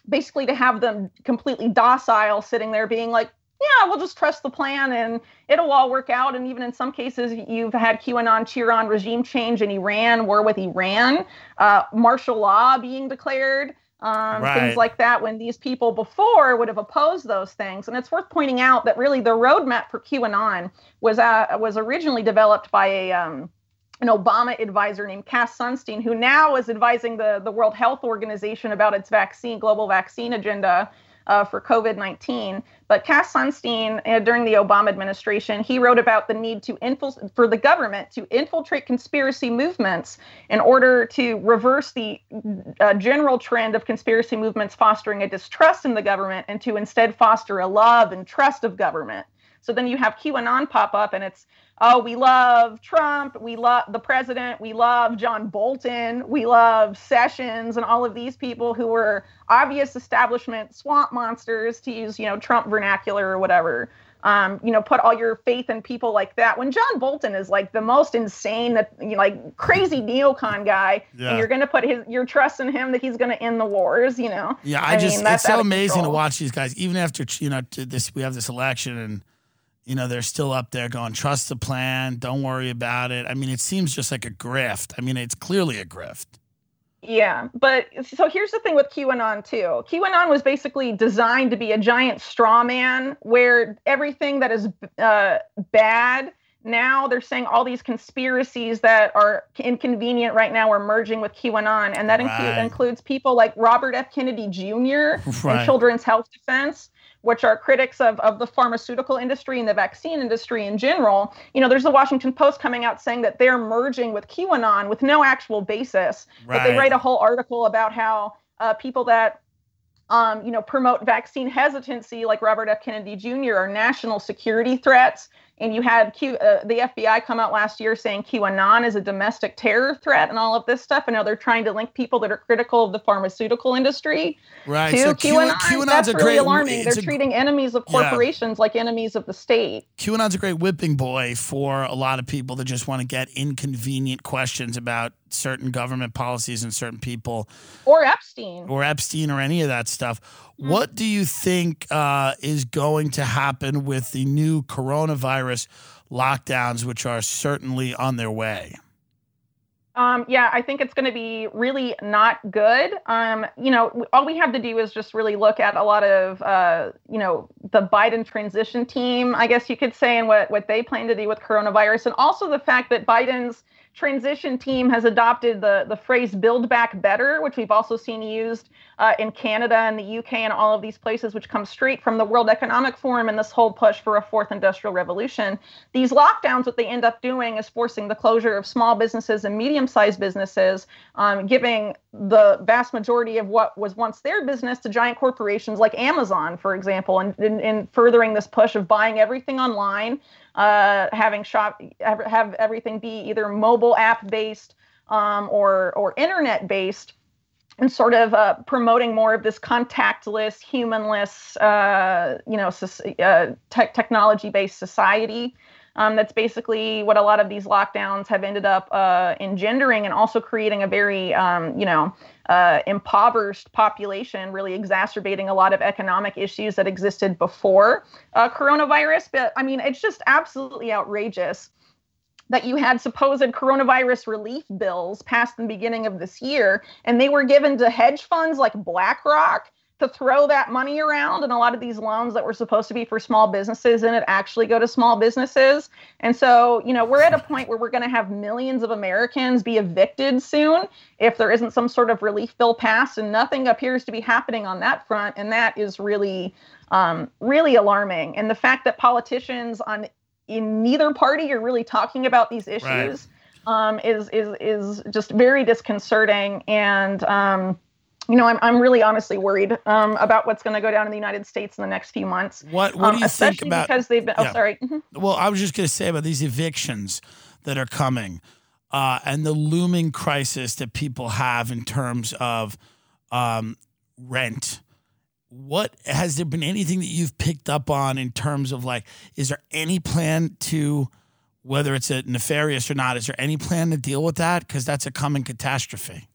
basically, to have them completely docile, sitting there being like, "Yeah, we'll just trust the plan and it'll all work out." And even in some cases, you've had QAnon cheer on regime change in Iran, war with Iran, uh, martial law being declared um, Right. things like that when these people before would have opposed those things. And it's worth pointing out that really the roadmap for QAnon was uh, was originally developed by a um, an Obama advisor named Cass Sunstein, who now is advising the the World Health Organization about its vaccine global vaccine agenda. Uh, for COVID 19. But Cass Sunstein, uh, during the Obama administration, he wrote about the need to infil- for the government to infiltrate conspiracy movements in order to reverse the uh, general trend of conspiracy movements fostering a distrust in the government and to instead foster a love and trust of government. So then you have QAnon pop up and it's, oh, we love Trump, we love the president, we love John Bolton, we love Sessions and all of these people who were obvious establishment swamp monsters to use, you know, Trump vernacular or whatever. Um, you know, put all your faith in people like that. When John Bolton is like the most insane, that you know, like crazy neocon guy, Yeah. and you're going to put his your trust in him that he's going to end the wars. You know. Yeah, I, just mean, that's it's so amazing to watch these guys even after you know this we have this election and you know they're still up there going trust the plan, don't worry about it. I mean, it seems just like a grift. I mean, it's clearly a grift. Yeah, but so here's the thing with QAnon too. QAnon was basically designed to be a giant straw man where everything that is uh, bad now they're saying all these conspiracies that are inconvenient right now are merging with QAnon, and that Right. inclu- includes people like Robert F. Kennedy Jr. Right. and Children's Health Defense, which are critics of, of the pharmaceutical industry and the vaccine industry in general. You know, there's the Washington Post coming out saying that they're merging with QAnon with no actual basis, but they write a whole article about how uh, people that um, you know, promote vaccine hesitancy, like Robert F. Kennedy Jr., are national security threats. And you had Q, uh, the FBI come out last year saying QAnon is a domestic terror threat and all of this stuff. And now they're trying to link people that are critical of the pharmaceutical industry Right. to so QAnon. QAnon's That's a really great. alarming. They're a- treating enemies of Yeah. corporations like enemies of the state. QAnon's a great whipping boy for a lot of people that just want to get inconvenient questions about certain government policies and certain people Or Epstein. or Epstein or any of that stuff. What do you think uh, is going to happen with the new coronavirus lockdowns, which are certainly on their way? Um, yeah, I think it's going to be really not good. Um, you know, all we have to do is just really look at a lot of, uh, you know, the Biden transition team, I guess you could say, and what what they plan to do with coronavirus, and also the fact that Biden's transition team has adopted the the phrase "build back better," which we've also seen used uh, in Canada and the UK and all of these places, which comes straight from the World Economic Forum and this whole push for a fourth industrial revolution. These lockdowns, what they end up doing is forcing the closure of small businesses and medium-sized businesses, um, giving the vast majority of what was once their business to giant corporations like Amazon, for example, and in furthering this push of buying everything online, uh, having shop have, everything be either mobile app based um, or or internet based and sort of uh, promoting more of this contactless, humanless, uh, you know, uh, tech technology-based society. Um, that's basically what a lot of these lockdowns have ended up uh, engendering, and also creating a very, um, you know, uh, impoverished population, really exacerbating a lot of economic issues that existed before uh, coronavirus. But I mean, it's just absolutely outrageous that you had supposed coronavirus relief bills passed in the beginning of this year, and they were given to hedge funds like BlackRock to throw that money around. And a lot of these loans that were supposed to be for small businesses and it actually go to small businesses. And so, you know, we're at a point where we're going to have millions of Americans be evicted soon if there isn't some sort of relief bill passed, and nothing appears to be happening on that front. And that is really, um, really alarming. And the fact that politicians on in neither party are really talking about these issues um, is is is just very disconcerting and um, you know I'm, I'm really honestly worried um, about what's going to go down in the United States in the next few months What What um, do you think about? because they've been oh Yeah. sorry Mhm. Well, I was just going to say about these evictions that are coming uh, and the looming crisis that people have in terms of um, rent. What has there been anything that you've picked up on in terms of like, is there any plan to, whether it's a nefarious or not, is there any plan to deal with that? Because that's a coming catastrophe.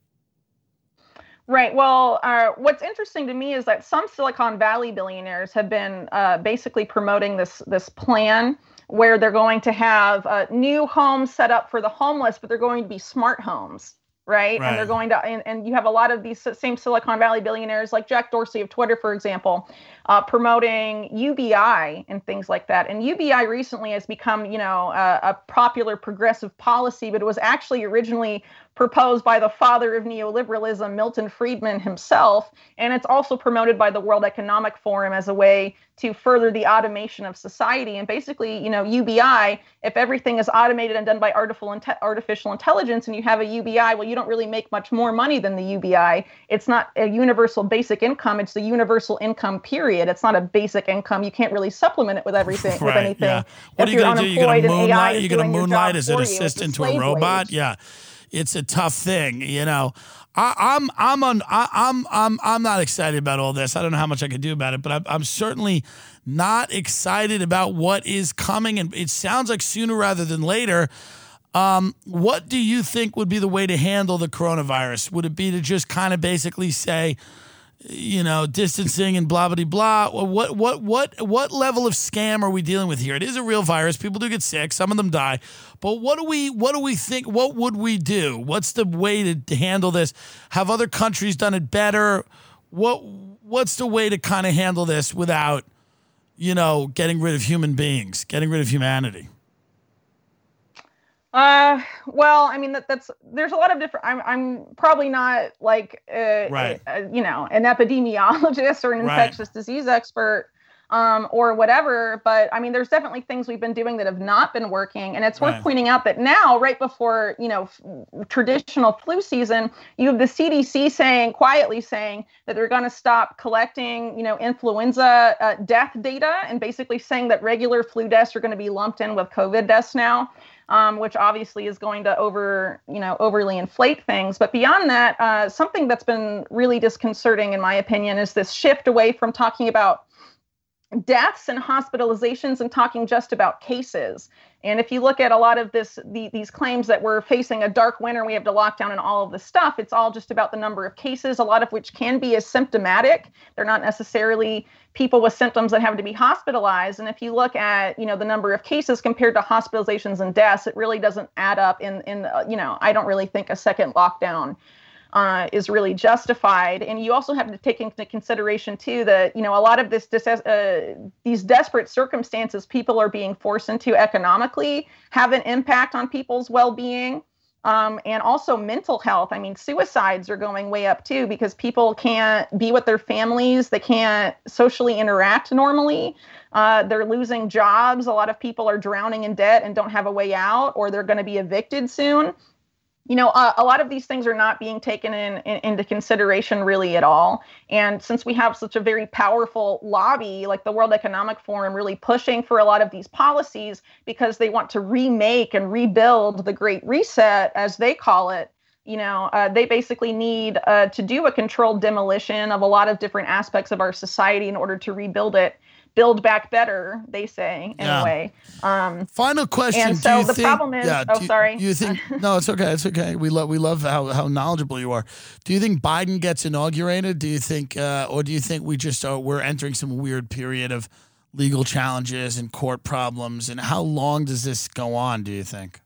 Right. Well, uh, what's interesting to me is that some Silicon Valley billionaires have been uh, basically promoting this this plan where they're going to have uh, new homes set up for the homeless, but they're going to be smart homes, right? And they're going to and, and you have a lot of these same Silicon Valley billionaires like Jack Dorsey of Twitter, for example, uh, promoting UBI and things like that. And UBI recently has become, you know, a, a popular progressive policy, but it was actually originally proposed by the father of neoliberalism, Milton Friedman himself. And it's also promoted by the World Economic Forum as a way to further the automation of society. And basically, you know, UBI, if everything is automated and done by artificial, inte- artificial intelligence and you have a UBI, well, you don't really make much more money than the UBI. It's not a universal basic income, it's the universal income period. It's not a basic income. You can't really supplement it with everything, with Right, anything. yeah. What if are you going to do? You're going to moonlight? You're going to moonlight as an for you. It's a assistant to a robot? wage. Yeah, it's a tough thing. You know, I, I'm I'm on I, I'm I'm I'm not excited about all this. I don't know how much I can do about it, but I'm, I'm certainly not excited about what is coming. And it sounds like sooner rather than later. Um, what do you think would be the way to handle the coronavirus? Would it be to just kind of basically say, you know, distancing and blah blah blah. What what what what level of scam are we dealing with here? It is a real virus. People do get sick. Some of them die. But what do we what do we think? What would we do? What's the way to, handle this? Have other countries done it better? What what's the way to kind of handle this without, you know, getting rid of human beings, getting rid of humanity? Uh, well, I mean that that's there's a lot of different. I'm I'm probably not like uh, Right. a- a- you know an epidemiologist or an Right. infectious disease expert, um, or whatever. But I mean, there's definitely things we've been doing that have not been working, and it's worth Right. pointing out that now, right before you know f- traditional flu season, you have the CDC saying quietly saying that they're going to stop collecting you know influenza uh, death data, and basically saying that regular flu deaths are going to be lumped in with COVID deaths now um, which obviously is going to over, you know, overly inflate things. But beyond that, uh, something that's been really disconcerting, in my opinion, is this shift away from talking about deaths and hospitalizations and talking just about cases. And if you look at a lot of this, the, these claims that we're facing a dark winter, we have to lock down and all of this stuff, it's all just about the number of cases, a lot of which can be asymptomatic. They're not necessarily people with symptoms that have to be hospitalized. And if you look at, you know, the number of cases compared to hospitalizations and deaths, it really doesn't add up in, in uh, you know, I don't really think a second lockdown uh, is really justified. And you also have to take into consideration too that you know a lot of this, uh, these desperate circumstances people are being forced into economically have an impact on people's well-being. Um, and also mental health. I mean, suicides are going way up too because people can't be with their families. They can't socially interact normally. Uh, they're losing jobs. A lot of people are drowning in debt and don't have a way out, or they're going to be evicted soon you know, uh, a lot of these things are not being taken in, in, into consideration really at all. And since we have such a very powerful lobby like the World Economic Forum really pushing for a lot of these policies because they want to remake and rebuild the Great Reset, as they call it, you know, uh, they basically need uh, to do a controlled demolition of a lot of different aspects of our society in order to rebuild it. Build back better, they say, in Yeah. anyway. Um, Final question. And do so you the think, problem is- yeah, oh, you- sorry. You think no? It's okay. It's okay. We love we love how how knowledgeable you are. Do you think Biden gets inaugurated? Do you think, uh, or do you think we just are we're entering some weird period of legal challenges and court problems? And how long does this go on? Do you think?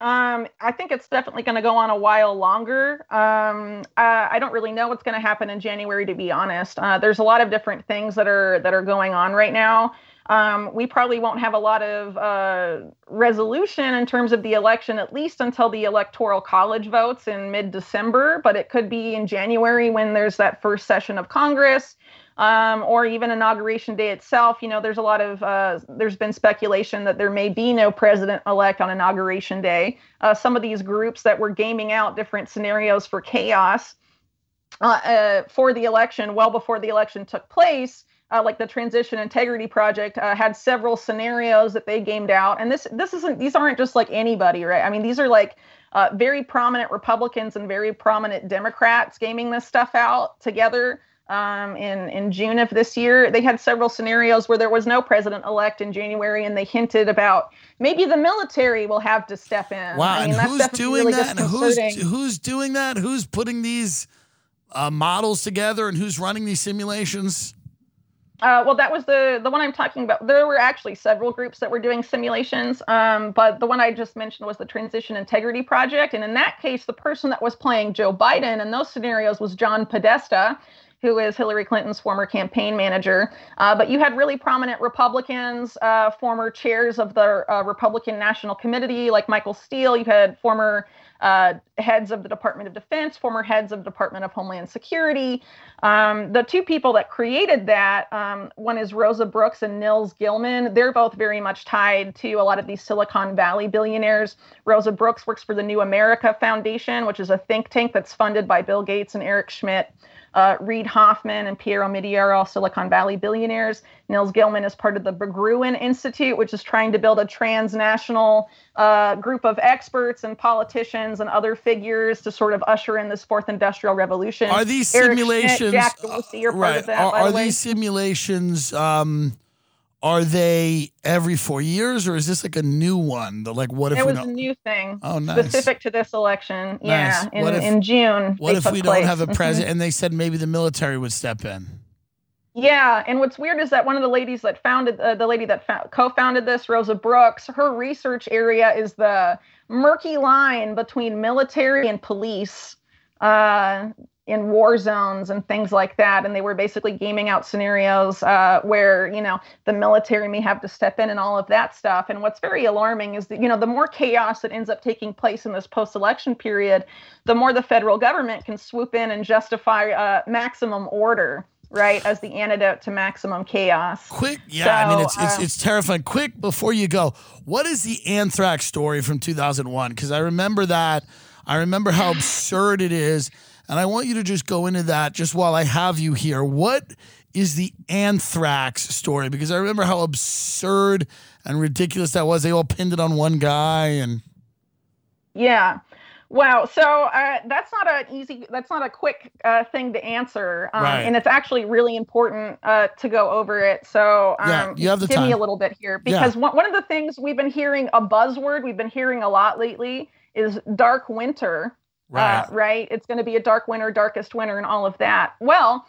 Um, I think it's definitely going to go on a while longer. Um, uh, I don't really know what's going to happen in January, to be honest. Uh, there's a lot of different things that are that are going on right now. Um, we probably won't have a lot of uh, resolution in terms of the election, at least until the electoral college votes in mid-December. But it could be in January when there's that first session of Congress um, or even inauguration day itself. You know, there's a lot of uh, there's been speculation that there may be no president elect on inauguration day. Uh, some of these groups that were gaming out different scenarios for chaos uh, uh, for the election, well before the election took place. Uh, like the Transition Integrity Project uh, had several scenarios that they gamed out, and this this isn't these aren't just like anybody, right? I mean, these are like very prominent Republicans and very prominent Democrats gaming this stuff out together um, in in June of this year. They had several scenarios where there was no president elect in January, and they hinted about maybe the military will have to step in. Wow, I mean, and who's doing really that? And who's who's doing that? Who's putting these uh, models together? And who's running these simulations? Uh, well, that was the the one I'm talking about. There were actually several groups that were doing simulations, um, but the one I just mentioned was the Transition Integrity Project, and in that case, the person that was playing Joe Biden in those scenarios was John Podesta, who is Hillary Clinton's former campaign manager. Uh, but you had really prominent Republicans, uh, former chairs of the uh, Republican National Committee, like Michael Steele. You had former uh, heads of the Department of Defense, former heads of the Department of Homeland Security. Um, the two people that created that, um, one is Rosa Brooks and Nils Gilman. They're both very much tied to a lot of these Silicon Valley billionaires. Rosa Brooks works for the New America Foundation, which is a think tank that's funded by Bill Gates and Eric Schmidt. Uh, Reid Hoffman and Pierre Omidyar are all Silicon Valley billionaires. Nils Gilman is part of the Berggruen Institute, which is trying to build a transnational uh, group of experts and politicians and other figures to sort of usher in this fourth industrial revolution. Are these Eric simulations? Jack Dorsey are part right. of that. are the are way. these simulations? Um, are they every four years, or is this like a new one? The, like, what if It was a new thing Oh, nice. specific to this election. Yeah, in, What if- in June. What if we don't have a president? And they said maybe the military would step in. Yeah, and what's weird is that one of the ladies that founded uh, the lady that fou- co-founded this, Rosa Brooks, her research area is the murky line between military and police. Uh, in war zones and things like that. And they were basically gaming out scenarios uh, where, you know, the military may have to step in and all of that stuff. And what's very alarming is that, you know, the more chaos that ends up taking place in this post election period, the more the federal government can swoop in and justify uh, maximum order right as the antidote to maximum chaos. Quick yeah so, i mean it's, it's uh, it's terrifying. Quick before you go what is the anthrax story from 2001 because i remember that. I remember how absurd it is and I want you to just go into that just while I have you here. What is the anthrax story? Because I remember how absurd and ridiculous that was. They all pinned it on one guy and yeah. Wow. So uh, that's not an easy, that's not a quick uh, thing to answer. Um, Right. And it's actually really important uh, to go over it. So um, Yeah, you have the give me a little bit here Yeah. because one, one of the things we've been hearing a buzzword we've been hearing a lot lately is dark winter. Right. Uh, right. It's going to be a dark winter, darkest winter, and all of that. Well,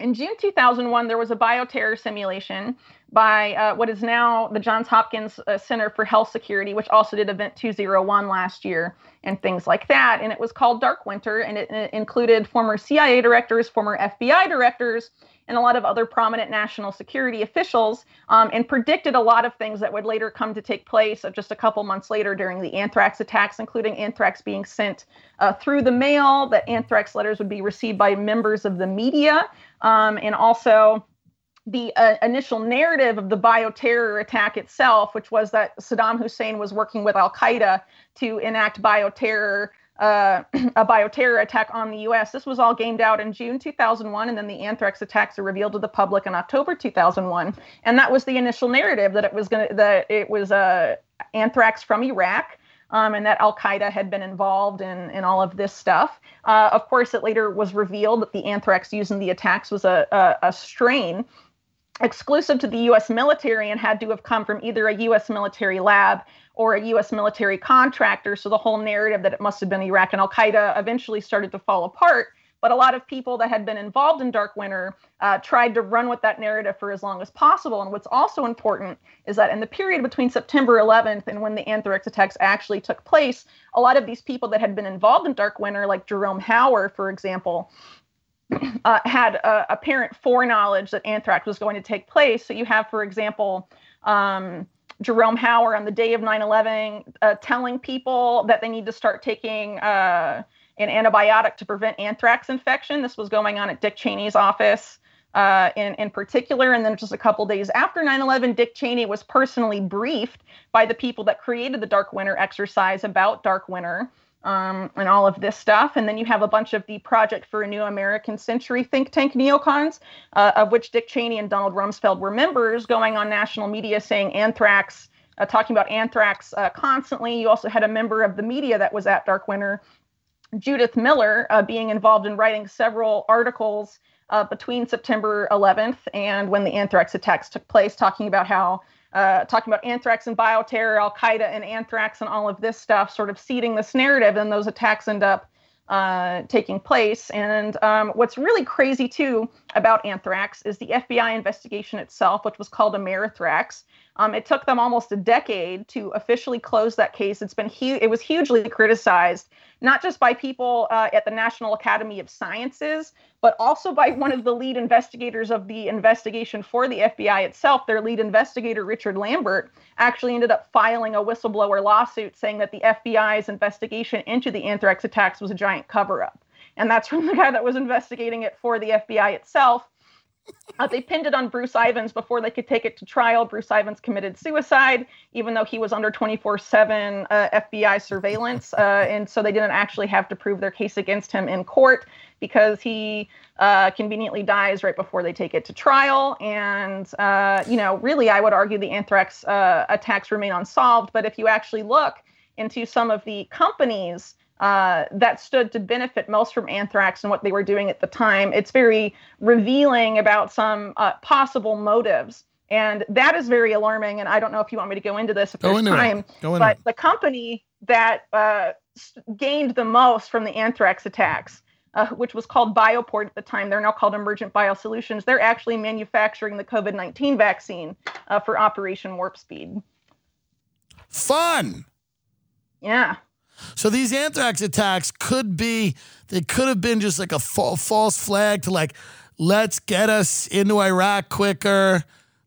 in June 2001, there was a bioterror simulation by uh, what is now the Johns Hopkins uh, Center for Health Security, which also did Event 201 last year and things like that. And it was called Dark Winter, and it, it included former CIA directors, former FBI directors, and a lot of other prominent national security officials, um, and predicted a lot of things that would later come to take place uh, just a couple months later during the anthrax attacks, including anthrax being sent uh, through the mail, that anthrax letters would be received by members of the media, um, and also the uh, initial narrative of the bioterror attack itself, which was that Saddam Hussein was working with Al Qaeda to enact bioterror, uh, a bioterror attack on the U.S. This was all gamed out in June 2001, and then the anthrax attacks are revealed to the public in October 2001, and that was the initial narrative that it was going that it was uh, anthrax from Iraq. Um, and that Al Qaeda had been involved in, in all of this stuff. Uh, of course, it later was revealed that the anthrax used in the attacks was a, a, a strain exclusive to the US military and had to have come from either a US military lab or a US military contractor. So the whole narrative that it must have been Iraq and Al Qaeda eventually started to fall apart. But a lot of people that had been involved in Dark Winter uh, tried to run with that narrative for as long as possible. And what's also important is that in the period between September 11th and when the anthrax attacks actually took place, a lot of these people that had been involved in Dark Winter, like Jerome Hauer, for example, uh, had uh, apparent foreknowledge that anthrax was going to take place. So you have, for example, um, Jerome Hauer on the day of 9 11 uh, telling people that they need to start taking uh, an antibiotic to prevent anthrax infection. This was going on at Dick Cheney's office. Uh, in, in particular, and then just a couple days after 9 11, Dick Cheney was personally briefed by the people that created the Dark Winter exercise about Dark Winter um, and all of this stuff. And then you have a bunch of the Project for a New American Century think tank neocons, uh, of which Dick Cheney and Donald Rumsfeld were members, going on national media saying anthrax, uh, talking about anthrax uh, constantly. You also had a member of the media that was at Dark Winter, Judith Miller, uh, being involved in writing several articles uh, between September 11th and when the anthrax attacks took place, talking about how uh, talking about anthrax and bioterror, Al Qaeda and anthrax, and all of this stuff, sort of seeding this narrative, and those attacks end up uh, taking place. And um, what's really crazy too about anthrax is the FBI investigation itself, which was called Amerithrax. Um, it took them almost a decade to officially close that case. It's been hu- it was hugely criticized, not just by people uh, at the National Academy of Sciences, but also by one of the lead investigators of the investigation for the FBI itself. Their lead investigator, Richard Lambert, actually ended up filing a whistleblower lawsuit saying that the FBI's investigation into the anthrax attacks was a giant cover up. And that's from the guy that was investigating it for the FBI itself. Uh, they pinned it on Bruce Ivins before they could take it to trial. Bruce Ivins committed suicide, even though he was under 24 uh, 7 FBI surveillance. Uh, and so they didn't actually have to prove their case against him in court because he uh, conveniently dies right before they take it to trial. And, uh, you know, really, I would argue the anthrax uh, attacks remain unsolved. But if you actually look into some of the companies uh, that stood to benefit most from anthrax and what they were doing at the time. It's very revealing about some uh, possible motives. And that is very alarming. And I don't know if you want me to go into this if Go there's time. Go into But it. the company that uh, gained the most from the anthrax attacks, uh, which was called Bioport at the time, they're now called Emergent Biosolutions. They're actually manufacturing the COVID 19 vaccine uh, for Operation Warp Speed. Fun. Yeah. So these anthrax attacks could be, they could have been just like a fa- false flag to like, let's get us into Iraq quicker.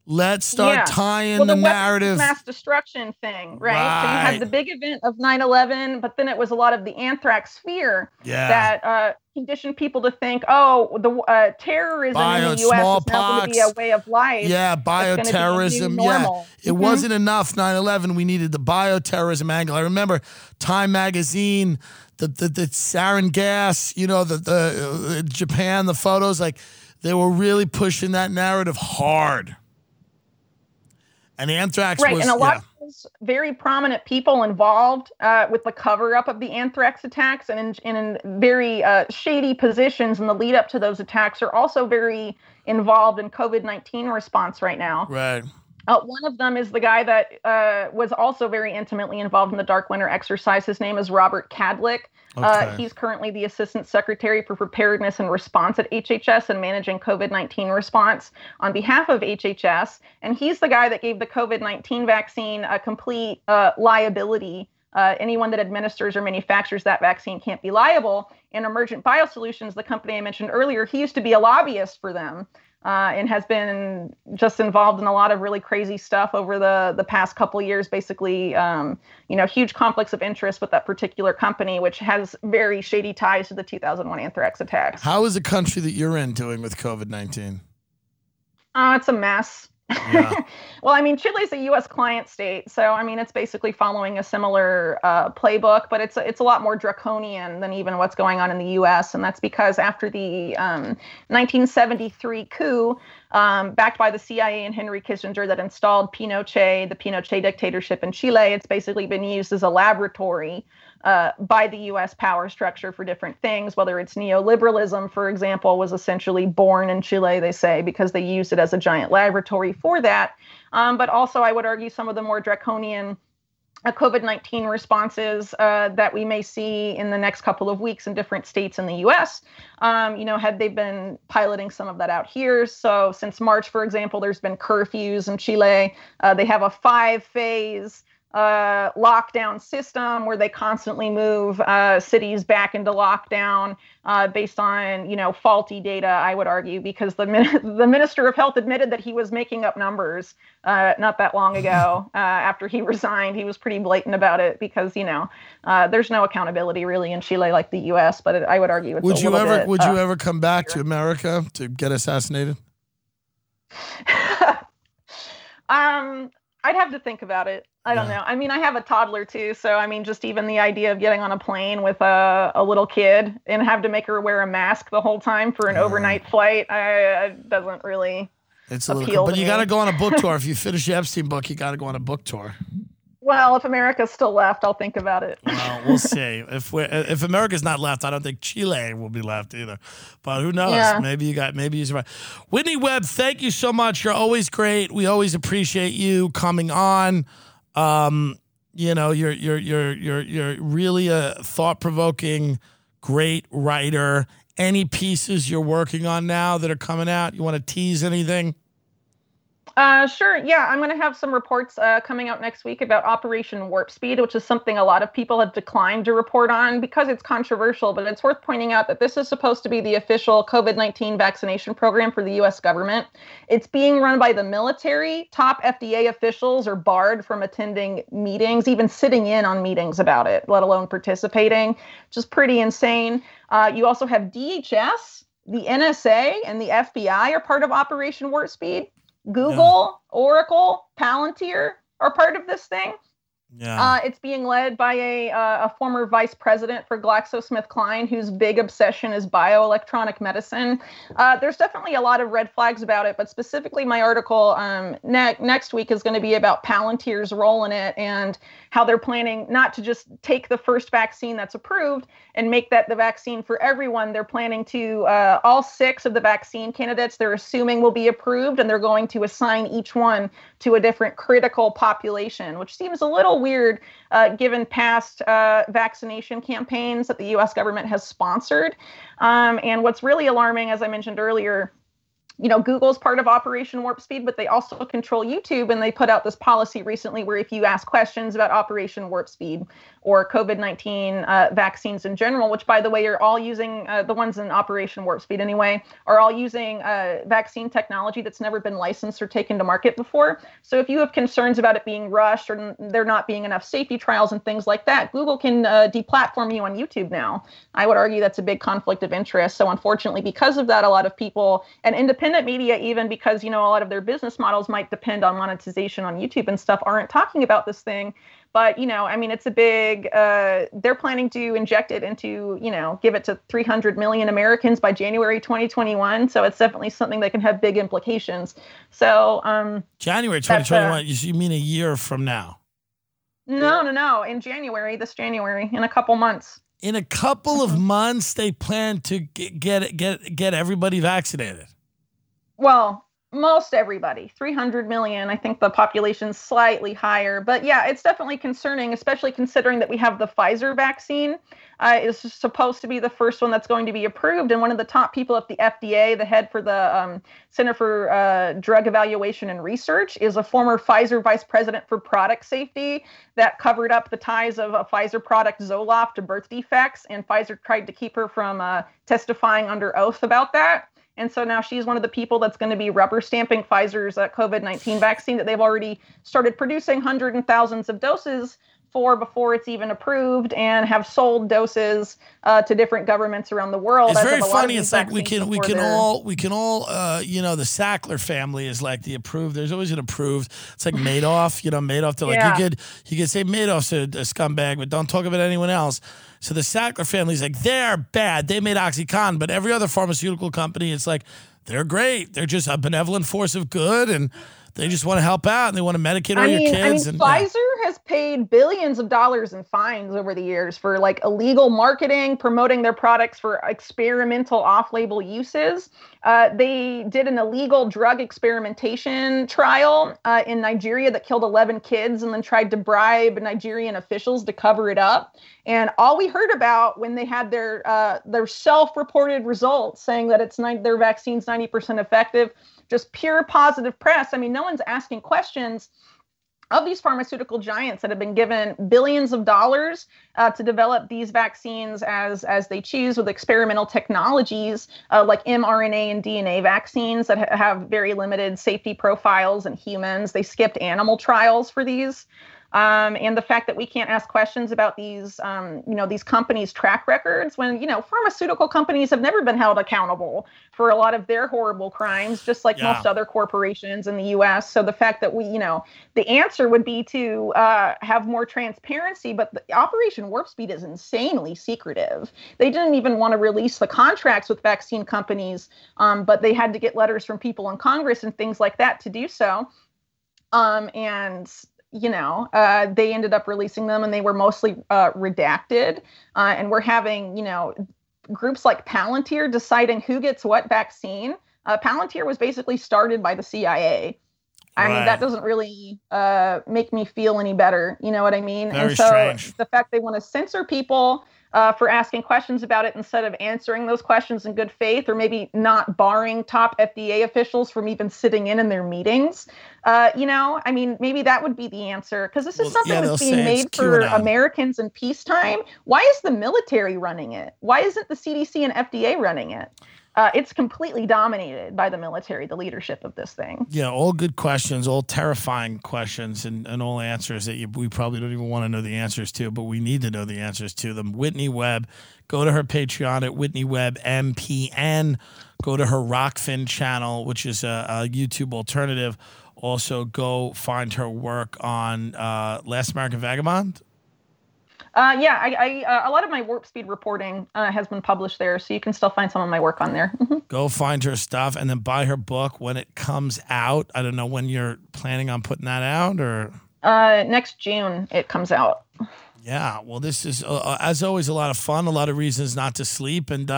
Let's start Yeah. tying well, the, the, narrative. mass destruction thing, right? So you had the big event of 9/11, but then it was a lot of the anthrax fear Yeah. that uh, conditioned people to think, oh, the uh, terrorism Bio- in the U.S. is now going to be a way of life. yeah, It's gonna be the new bioterrorism. Yeah. It Mhm. wasn't enough 9 11. We needed the bioterrorism angle. I remember Time Magazine, the, the, the sarin gas, you know, the, the uh, Japan, the photos, like they were really pushing that narrative hard. And anthrax right was. and a lot yeah. of those very prominent people involved uh, with the cover up of the anthrax attacks and in, and in very uh, shady positions in the lead up to those attacks are also very involved in covid-19 response right now Right. Uh, one of them is the guy that uh, was also very intimately involved in the dark winter exercise his name is Robert Kadlec uh, he's currently the Assistant Secretary for Preparedness and Response at HHS and managing COVID 19 response on behalf of HHS. And he's the guy that gave the COVID 19 vaccine a complete uh, liability. Uh, anyone that administers or manufactures that vaccine can't be liable. And Emergent Biosolutions, the company I mentioned earlier, he used to be a lobbyist for them. Uh, and has been just involved in a lot of really crazy stuff over the the past couple years. Basically, um, you know, huge conflicts of interest with that particular company, which has very shady ties to the 2001 anthrax attacks. How is the country that you're in doing with COVID 19? Oh, it's a mess. Yeah. well, I mean, Chile is a U.S. client state, so I mean, it's basically following a similar uh, playbook, but it's it's a lot more draconian than even what's going on in the U.S. And that's because after the um, 1973 coup, um, backed by the CIA and Henry Kissinger, that installed Pinochet, the Pinochet dictatorship in Chile, it's basically been used as a laboratory uh, by the U.S. power structure for different things. Whether it's neoliberalism, for example, was essentially born in Chile, they say, because they used it as a giant laboratory for that. Um, but also, I would argue some of the more draconian uh, COVID 19 responses uh, that we may see in the next couple of weeks in different states in the US. Um, you know, had they been piloting some of that out here? So, since March, for example, there's been curfews in Chile. Uh, they have a five phase uh, lockdown system where they constantly move uh, cities back into lockdown uh, based on you know faulty data. I would argue because the min- the minister of health admitted that he was making up numbers uh, not that long ago uh, after he resigned. He was pretty blatant about it because you know uh, there's no accountability really in Chile like the U.S. But it, I would argue it's Would a you ever bit, would you ever come back to America to get assassinated? um, I'd have to think about it. I don't Yeah. know. I mean, I have a toddler too, so I mean, just even the idea of getting on a plane with a, a little kid and have to make her wear a mask the whole time for an overnight flight, I, I doesn't really. It's a little, but you got to go on a book tour. If you finish the Epstein book, you got to go on a book tour. Well, if America's still left, I'll think about it. Well, we'll see. If we if America's not left, I don't think Chile will be left either. But who knows? Yeah. Maybe you got maybe you survive. Whitney Webb, thank you so much. You're always great. We always appreciate you coming on. Um, you know, you're you're you're you're you're really a thought provoking, great writer. Any pieces you're working on now that are coming out? You want to tease anything? Uh, sure. Yeah, I'm going to have some reports uh, coming out next week about Operation Warp Speed, which is something a lot of people have declined to report on because it's controversial. But it's worth pointing out that this is supposed to be the official COVID 19 vaccination program for the U.S. government. It's being run by the military. Top FDA officials are barred from attending meetings, even sitting in on meetings about it, let alone participating, which is pretty insane. Uh, you also have DHS, the NSA, and the FBI are part of Operation Warp Speed. Google, Oracle, Palantir are part of this thing. Yeah. Uh, it's being led by a, uh, a former vice president for GlaxoSmithKline, whose big obsession is bioelectronic medicine. Uh, there's definitely a lot of red flags about it, but specifically, my article um, ne- next week is going to be about Palantir's role in it and how they're planning not to just take the first vaccine that's approved and make that the vaccine for everyone. They're planning to, uh, all six of the vaccine candidates, they're assuming will be approved, and they're going to assign each one to a different critical population, which seems a little weird uh, given past uh, vaccination campaigns that the US government has sponsored. Um, and what's really alarming, as I mentioned earlier, you know, Google's part of Operation Warp Speed, but they also control YouTube. And they put out this policy recently where if you ask questions about Operation Warp Speed or COVID 19 uh, vaccines in general, which by the way are all using uh, the ones in Operation Warp Speed anyway, are all using uh, vaccine technology that's never been licensed or taken to market before. So if you have concerns about it being rushed or there not being enough safety trials and things like that, Google can uh, deplatform you on YouTube now. I would argue that's a big conflict of interest. So unfortunately, because of that, a lot of people and independent independent media, even because you know a lot of their business models might depend on monetization on YouTube and stuff, aren't talking about this thing. But you know, I mean, it's a big. Uh, they're planning to inject it into, you know, give it to 300 million Americans by January 2021. So it's definitely something that can have big implications. So um, January 2021. Uh, you mean a year from now? No, no, no. In January, this January, in a couple months. In a couple of months, they plan to get get get, get everybody vaccinated well, most everybody 300 million i think the population's slightly higher but yeah it's definitely concerning especially considering that we have the pfizer vaccine. Uh, is supposed to be the first one that's going to be approved and one of the top people at the fda the head for the um, center for uh, drug evaluation and research is a former pfizer vice president for product safety that covered up the ties of a pfizer product zoloft to birth defects and pfizer tried to keep her from uh, testifying under oath about that and so now she's one of the people that's going to be rubber stamping Pfizer's uh, COVID 19 vaccine that they've already started producing hundreds and thousands of doses for before it's even approved and have sold doses uh, to different governments around the world. It's very funny. It's like we can we can all we can all uh, you know the Sackler family is like the approved. There's always an approved. It's like Madoff. You know Madoff. They're like yeah. you could you could say Madoff's a, a scumbag, but don't talk about anyone else. So the Sackler family's like they're bad. They made OxyContin, but every other pharmaceutical company, it's like they're great. They're just a benevolent force of good and they just want to help out and they want to medicate all I mean, your kids. I mean, and, Pfizer yeah. has paid billions of dollars in fines over the years for like illegal marketing, promoting their products for experimental off-label uses. Uh, they did an illegal drug experimentation trial uh, in Nigeria that killed 11 kids, and then tried to bribe Nigerian officials to cover it up. And all we heard about when they had their uh, their self-reported results saying that it's ni- their vaccine's 90% effective just pure positive press. I mean, no one's asking questions of these pharmaceutical giants that have been given billions of dollars uh, to develop these vaccines as as they choose with experimental technologies uh, like mRNA and DNA vaccines that ha- have very limited safety profiles in humans. They skipped animal trials for these um, and the fact that we can't ask questions about these, um, you know, these companies' track records when you know pharmaceutical companies have never been held accountable for a lot of their horrible crimes, just like yeah. most other corporations in the U.S. So the fact that we, you know, the answer would be to uh, have more transparency, but the Operation Warp Speed is insanely secretive. They didn't even want to release the contracts with vaccine companies, um, but they had to get letters from people in Congress and things like that to do so. Um, and you know, uh, they ended up releasing them and they were mostly uh, redacted. Uh, and we're having, you know, groups like Palantir deciding who gets what vaccine. Uh, Palantir was basically started by the CIA. I right. mean, that doesn't really uh, make me feel any better. You know what I mean? Very and so strange. the fact they want to censor people uh, for asking questions about it instead of answering those questions in good faith, or maybe not barring top FDA officials from even sitting in in their meetings. Uh, you know, I mean, maybe that would be the answer because this is well, something yeah, that's being made for Americans in peacetime. Why is the military running it? Why isn't the CDC and FDA running it? Uh, it's completely dominated by the military, the leadership of this thing. Yeah, all good questions, all terrifying questions, and, and all answers that you, we probably don't even want to know the answers to, but we need to know the answers to them. Whitney Webb, go to her Patreon at Whitney Webb MPN. Go to her Rokfin channel, which is a, a YouTube alternative. Also, go find her work on uh, Last American Vagabond. Uh, yeah, I, I uh, a lot of my warp speed reporting uh, has been published there, so you can still find some of my work on there. Mm-hmm. Go find her stuff and then buy her book when it comes out. I don't know when you're planning on putting that out, or uh, next June it comes out. Yeah, well, this is uh, uh, as always a lot of fun, a lot of reasons not to sleep, and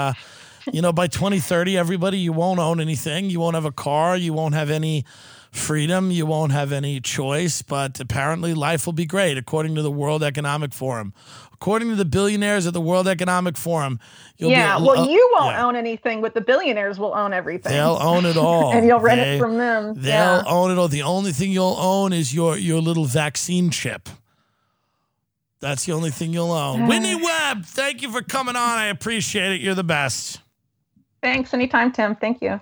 you know, by 2030, everybody, you won't own anything, you won't have a car, you won't have any freedom. You won't have any choice, but apparently life will be great, according to the World Economic Forum. According to the billionaires at the World Economic Forum, you'll yeah, well, you won't yeah. own anything, but the billionaires will own everything. They'll own it all, and you'll rent They- it from them. They'll Yeah. own it all. The only thing you'll own is your your little vaccine chip. That's the only thing you'll own. Whitney Webb, thank you for coming on. I appreciate it. You're the best. Thanks. Anytime, Tim. Thank you.